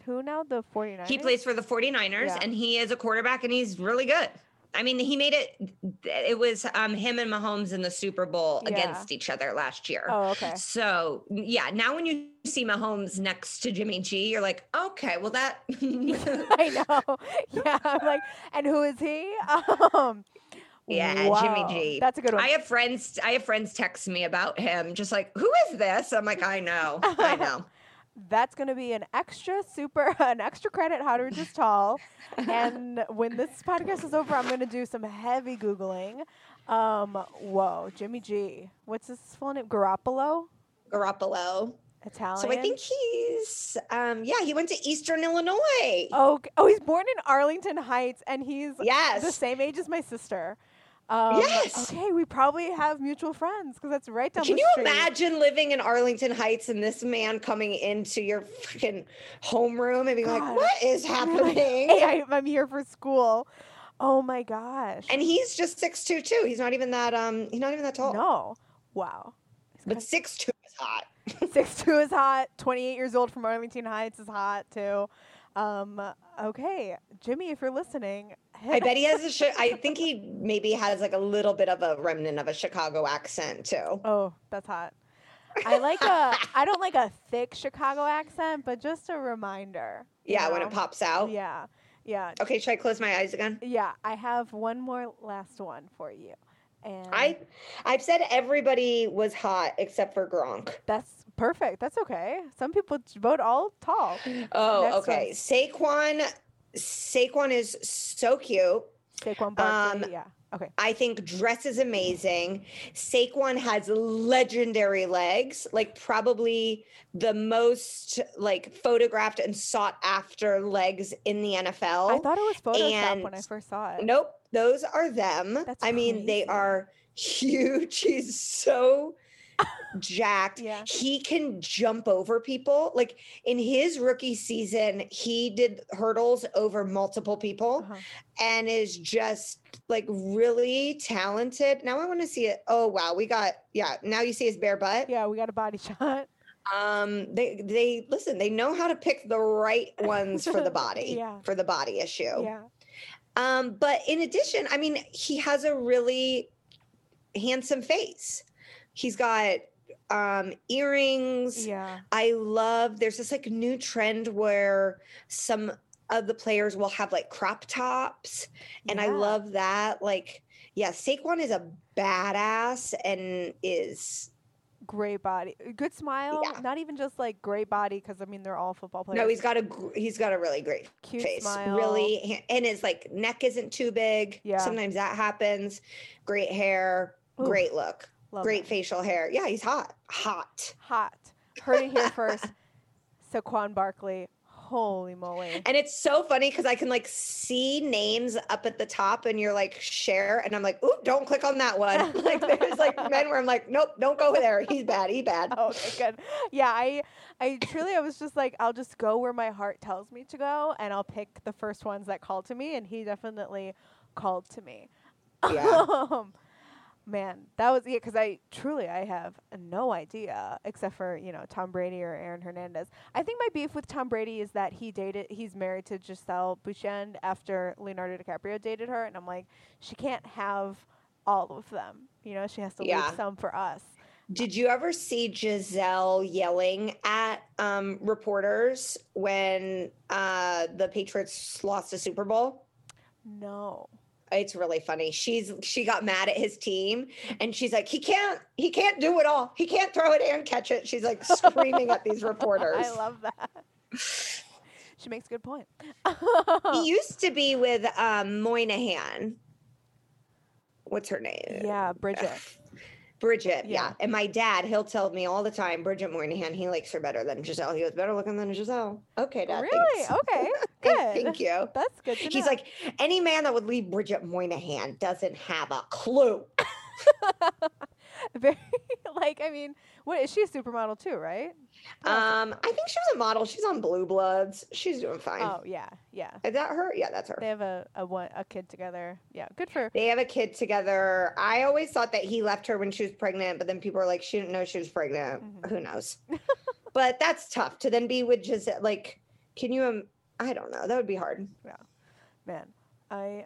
[SPEAKER 1] who now? The 49ers?
[SPEAKER 2] He plays for the 49ers
[SPEAKER 1] Yeah.
[SPEAKER 2] and he is a quarterback and he's really good. I mean, he made it it was um him and Mahomes in the Super Bowl
[SPEAKER 1] Yeah.
[SPEAKER 2] against each other last year.
[SPEAKER 1] Oh, okay.
[SPEAKER 2] So, yeah, now when you see Mahomes next to Jimmy G, you're like, "Okay, well that [LAUGHS] [LAUGHS]
[SPEAKER 1] I know. [LAUGHS] Yeah, I'm like, and who is he? Um.
[SPEAKER 2] Yeah, Jimmy G.
[SPEAKER 1] That's a good one.
[SPEAKER 2] I have friends I have friends text me about him just like, "Who is this?" I'm like, "I know. I know."
[SPEAKER 1] That's going to be an extra super, [LAUGHS] an extra credit. How to just tall. and when this podcast is over, I'm going to do some heavy googling. Um. Whoa, Jimmy G. What's his full name? Garoppolo.
[SPEAKER 2] Garoppolo.
[SPEAKER 1] Italian.
[SPEAKER 2] So I think he's um yeah, he went to Eastern Illinois.
[SPEAKER 1] Oh, oh, he's born in Arlington Heights, and he's
[SPEAKER 2] yes.
[SPEAKER 1] the same age as my sister. Um,
[SPEAKER 2] Yes.
[SPEAKER 1] Okay, we probably have mutual friends because that's right down.
[SPEAKER 2] Can you
[SPEAKER 1] street.
[SPEAKER 2] imagine living in Arlington Heights and this man coming into your freaking homeroom and being like, "What is happening?"
[SPEAKER 1] hey, I, I'm here for school. Oh my gosh.
[SPEAKER 2] and he's just six two too. He's not even that um. He's not even that tall.
[SPEAKER 1] no, wow.
[SPEAKER 2] But six two is hot. [LAUGHS]
[SPEAKER 1] Six two is hot. Twenty eight years old from Arlington Heights is hot too. Um, okay, Jimmy, if you're listening,
[SPEAKER 2] I bet he has a. [LAUGHS] I think he maybe has like a little bit of a remnant of a Chicago accent too.
[SPEAKER 1] Oh, that's hot. I like a. I don't like a thick Chicago accent, but just a reminder.
[SPEAKER 2] Yeah, when it pops out.
[SPEAKER 1] Yeah, yeah,
[SPEAKER 2] Okay, should I close my eyes again?
[SPEAKER 1] yeah. I have one more last one for you, and
[SPEAKER 2] I I've said everybody was hot except for Gronk.
[SPEAKER 1] that's perfect. That's okay. Some people vote all tall.
[SPEAKER 2] Oh,
[SPEAKER 1] Next
[SPEAKER 2] okay. Saquon Saquon is so cute.
[SPEAKER 1] Saquon Barkley.
[SPEAKER 2] Um,
[SPEAKER 1] yeah. Okay.
[SPEAKER 2] I think dress is amazing. Saquon has legendary legs, like probably the most like photographed and sought after legs in the NFL.
[SPEAKER 1] I thought it was Photoshop when I first saw it.
[SPEAKER 2] Nope, those are them.
[SPEAKER 1] That's
[SPEAKER 2] I mean, they are [LAUGHS] huge. He's so jacked.
[SPEAKER 1] Yeah.
[SPEAKER 2] He can jump over people. Like in his rookie season, he did hurdles over multiple people
[SPEAKER 1] Uh-huh.
[SPEAKER 2] and is just like really talented. Now I want to see it. Oh wow, we got yeah, now you see his bare butt.
[SPEAKER 1] Yeah, we got a body [LAUGHS] shot.
[SPEAKER 2] Um they they listen, they know how to pick the right ones for the [LAUGHS] body,
[SPEAKER 1] Yeah.
[SPEAKER 2] for the body issue.
[SPEAKER 1] Yeah.
[SPEAKER 2] Um, but in addition, I mean, he has a really handsome face. He's got um earrings.
[SPEAKER 1] Yeah.
[SPEAKER 2] I love there's this like new trend where some of the players will have like crop tops. And I love that. Like, yeah, Saquon is a badass and is
[SPEAKER 1] Great body. Good smile.
[SPEAKER 2] Yeah.
[SPEAKER 1] Not even just like great body because I mean they're all football players.
[SPEAKER 2] no, he's got a gr- he's got a really great
[SPEAKER 1] cute
[SPEAKER 2] face.
[SPEAKER 1] smile.
[SPEAKER 2] Really, and his like neck isn't too big.
[SPEAKER 1] Yeah.
[SPEAKER 2] Sometimes that happens. Great hair,
[SPEAKER 1] Ooh,
[SPEAKER 2] great look,
[SPEAKER 1] love
[SPEAKER 2] great facial hair. Yeah, he's hot, hot.
[SPEAKER 1] Hot. Heard it here [LAUGHS] first. Saquon Barkley. Holy moly.
[SPEAKER 2] And it's so funny because I can like see names up at the top, and you're like share, and I'm like, ooh, don't click on that one. [LAUGHS] like there's like men where I'm like, nope, don't go there. He's bad. He bad.
[SPEAKER 1] Oh, [LAUGHS] okay, good. Yeah, I, I truly, I was just like, I'll just go where my heart tells me to go, and I'll pick the first ones that call to me, and he definitely called to me.
[SPEAKER 2] Yeah.
[SPEAKER 1] um, man, that was yeah. Because I truly, I have no idea except for you know Tom Brady or Aaron Hernandez. I think my beef with Tom Brady is that he dated, he's married to Gisele Bündchen after Leonardo DiCaprio dated her, and I'm like, she can't have all of them. You know, she has to
[SPEAKER 2] Yeah.
[SPEAKER 1] leave some for us.
[SPEAKER 2] Did you ever see Giselle yelling at um, reporters when uh, the Patriots lost the Super Bowl?
[SPEAKER 1] No.
[SPEAKER 2] It's really funny. She's she got mad at his team and she's like, he can't he can't do it all. He can't throw it and catch it. She's like screaming at these [LAUGHS] reporters.
[SPEAKER 1] I love that. she makes a good point.
[SPEAKER 2] he [LAUGHS] used to be with um, Moynahan. What's her name?
[SPEAKER 1] yeah, Bridget. [LAUGHS]
[SPEAKER 2] Bridget, yeah.
[SPEAKER 1] Yeah.
[SPEAKER 2] And my dad, he'll tell me all the time, Bridget Moynahan, he likes her better than Gisele. He was better looking than Gisele. Okay, dad.
[SPEAKER 1] really?
[SPEAKER 2] thanks.
[SPEAKER 1] Okay. [LAUGHS] Good.
[SPEAKER 2] Thank you.
[SPEAKER 1] That's good to
[SPEAKER 2] He's
[SPEAKER 1] know.
[SPEAKER 2] like, any man that would leave Bridget Moynahan doesn't have a clue. [LAUGHS] [LAUGHS]
[SPEAKER 1] very like I mean, what is she a supermodel too, right?
[SPEAKER 2] Um, I think she was a model. She's on Blue Bloods. She's doing fine.
[SPEAKER 1] oh yeah, yeah.
[SPEAKER 2] Is that her? Yeah, that's her.
[SPEAKER 1] They have a a one a kid together. Yeah, good for.
[SPEAKER 2] They have a kid together. I always thought that he left her when she was pregnant, but then people were like, she didn't know she was pregnant.
[SPEAKER 1] Mhm.
[SPEAKER 2] Who knows? [LAUGHS] but that's tough to then be with just like, can you? Um, I don't know. That would be hard.
[SPEAKER 1] Yeah, man, I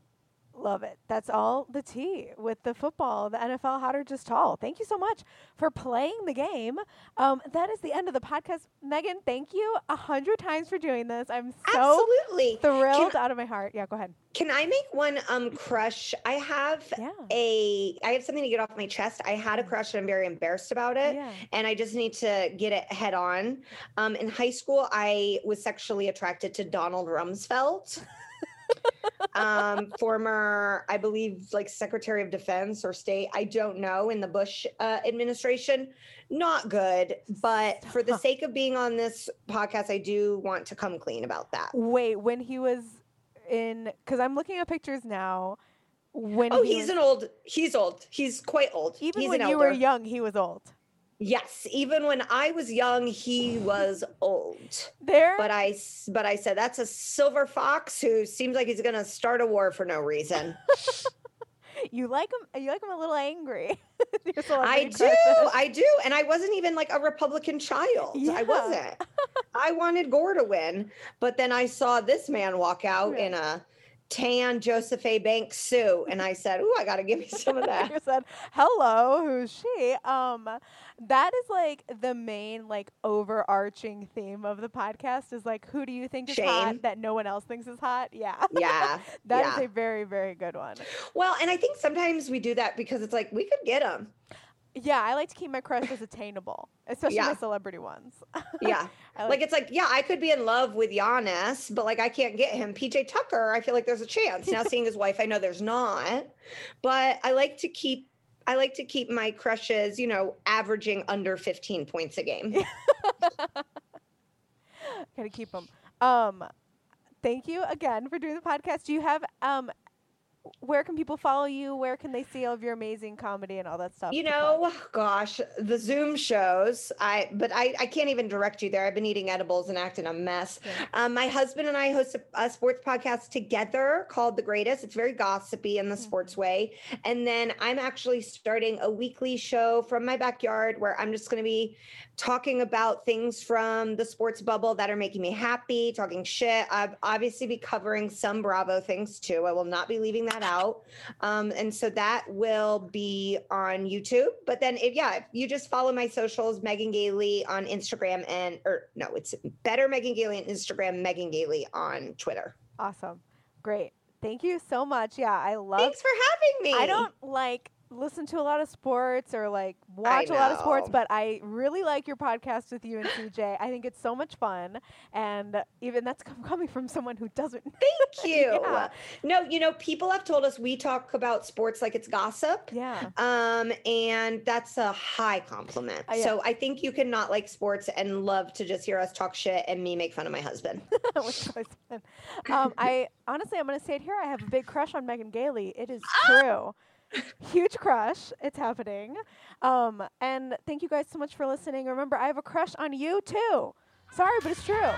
[SPEAKER 1] love it. That's all the tea with the football, the NFL hot or just tall. Thank you so much for playing the game. Um, that is the end of the podcast. Megan, thank you a hundred times for doing this. I'm so
[SPEAKER 2] Absolutely.
[SPEAKER 1] thrilled out of my heart. Yeah, go ahead.
[SPEAKER 2] Can I make one um crush? I have
[SPEAKER 1] Yeah.
[SPEAKER 2] a I have something to get off my chest. I had a crush and I'm very embarrassed about it.
[SPEAKER 1] Yeah.
[SPEAKER 2] And I just need to get it head on. Um, in high school, I was sexually attracted to Donald Rumsfeld. [LAUGHS] um, former, I believe, like Secretary of Defense or State. I don't know in the Bush uh, administration. Not good, but for the sake of being on this podcast, I do want to come clean about that.
[SPEAKER 1] Wait, when he was in, because I'm looking at pictures now. When
[SPEAKER 2] Oh,
[SPEAKER 1] he
[SPEAKER 2] he's
[SPEAKER 1] was-
[SPEAKER 2] an old. He's old. He's quite old.
[SPEAKER 1] even
[SPEAKER 2] he's
[SPEAKER 1] when
[SPEAKER 2] an
[SPEAKER 1] you were young, he was old.
[SPEAKER 2] Yes, even when I was young, he was old.
[SPEAKER 1] There,
[SPEAKER 2] But I, but I said that's a silver fox who seems like he's gonna start a war for no reason. [LAUGHS]
[SPEAKER 1] you like him. You like him a little angry. [LAUGHS]
[SPEAKER 2] I do,
[SPEAKER 1] crushes.
[SPEAKER 2] I do, and I wasn't even like a Republican child.
[SPEAKER 1] Yeah.
[SPEAKER 2] I wasn't. I wanted Gore to win, but then I saw this man walk out
[SPEAKER 1] Yeah.
[SPEAKER 2] in a tan Joseph A. Banks suit, and I said, "Ooh, I got to give you some of [LAUGHS] that."
[SPEAKER 1] you said, "Hello, who's she?" Um, that is like the main like overarching theme of the podcast is like, who do you think is
[SPEAKER 2] Shame.
[SPEAKER 1] hot that no one else thinks is hot? Yeah,
[SPEAKER 2] yeah, [LAUGHS]
[SPEAKER 1] that is
[SPEAKER 2] yeah.
[SPEAKER 1] a very very good one.
[SPEAKER 2] Well, and I think sometimes we do that because it's like we could get them.
[SPEAKER 1] Yeah, I like to keep my crushes attainable, especially
[SPEAKER 2] Yeah.
[SPEAKER 1] my celebrity ones. [LAUGHS]
[SPEAKER 2] Yeah.
[SPEAKER 1] I
[SPEAKER 2] Like it's like, yeah, I could be in love with Giannis, but like I can't get him. PJ Tucker, I feel like there's a chance. Now [LAUGHS] seeing his wife, I know there's not. But I like to keep I like to keep my crushes, you know, averaging under 15 points a game. [LAUGHS]
[SPEAKER 1] gotta keep them. Um, thank you again for doing the podcast. Do you have um, where can people follow you? Where can they see all of your amazing comedy and all that stuff?
[SPEAKER 2] You know, gosh, the Zoom shows. I but I I can't even direct you there. I've been eating edibles and acting a mess.
[SPEAKER 1] Yeah.
[SPEAKER 2] Um, my husband and I host a, a sports podcast together called The Greatest. It's very gossipy in the sports way. And then I'm actually starting a weekly show from my backyard where I'm just going to be talking about things from the sports bubble that are making me happy, talking shit. I've obviously be covering some Bravo things too. I will not be leaving that out. Um, and so that will be on YouTube. But then, if, yeah, if you just follow my socials, Megan Gailey on Instagram and, or no, it's better Megan Gailey on Instagram, Megan Gailey on Twitter.
[SPEAKER 1] Awesome, great. Thank you so much. Yeah, I love.
[SPEAKER 2] Thanks for having me.
[SPEAKER 1] I don't like listen to a lot of sports or like watch a lot of sports, but I really like your podcast with you and CJ. I think it's so much fun, and even that's com- coming from someone who doesn't. [LAUGHS]
[SPEAKER 2] Thank [LAUGHS] you.
[SPEAKER 1] Yeah.
[SPEAKER 2] No, you know, people have told us we talk about sports like it's gossip.
[SPEAKER 1] Yeah,
[SPEAKER 2] Um, and that's a high compliment.
[SPEAKER 1] Uh, yeah.
[SPEAKER 2] So I think you can not like sports and love to just hear us talk shit and me make fun of my husband. [LAUGHS]
[SPEAKER 1] Which is always fun. um, I honestly, I'm going to say it here. I have a big crush on Megan Gailey. It is
[SPEAKER 2] Ah!
[SPEAKER 1] true. [LAUGHS] Huge crush. It's happening. Um, and thank you guys so much for listening. Remember, I have a crush on you too. Sorry, but it's true.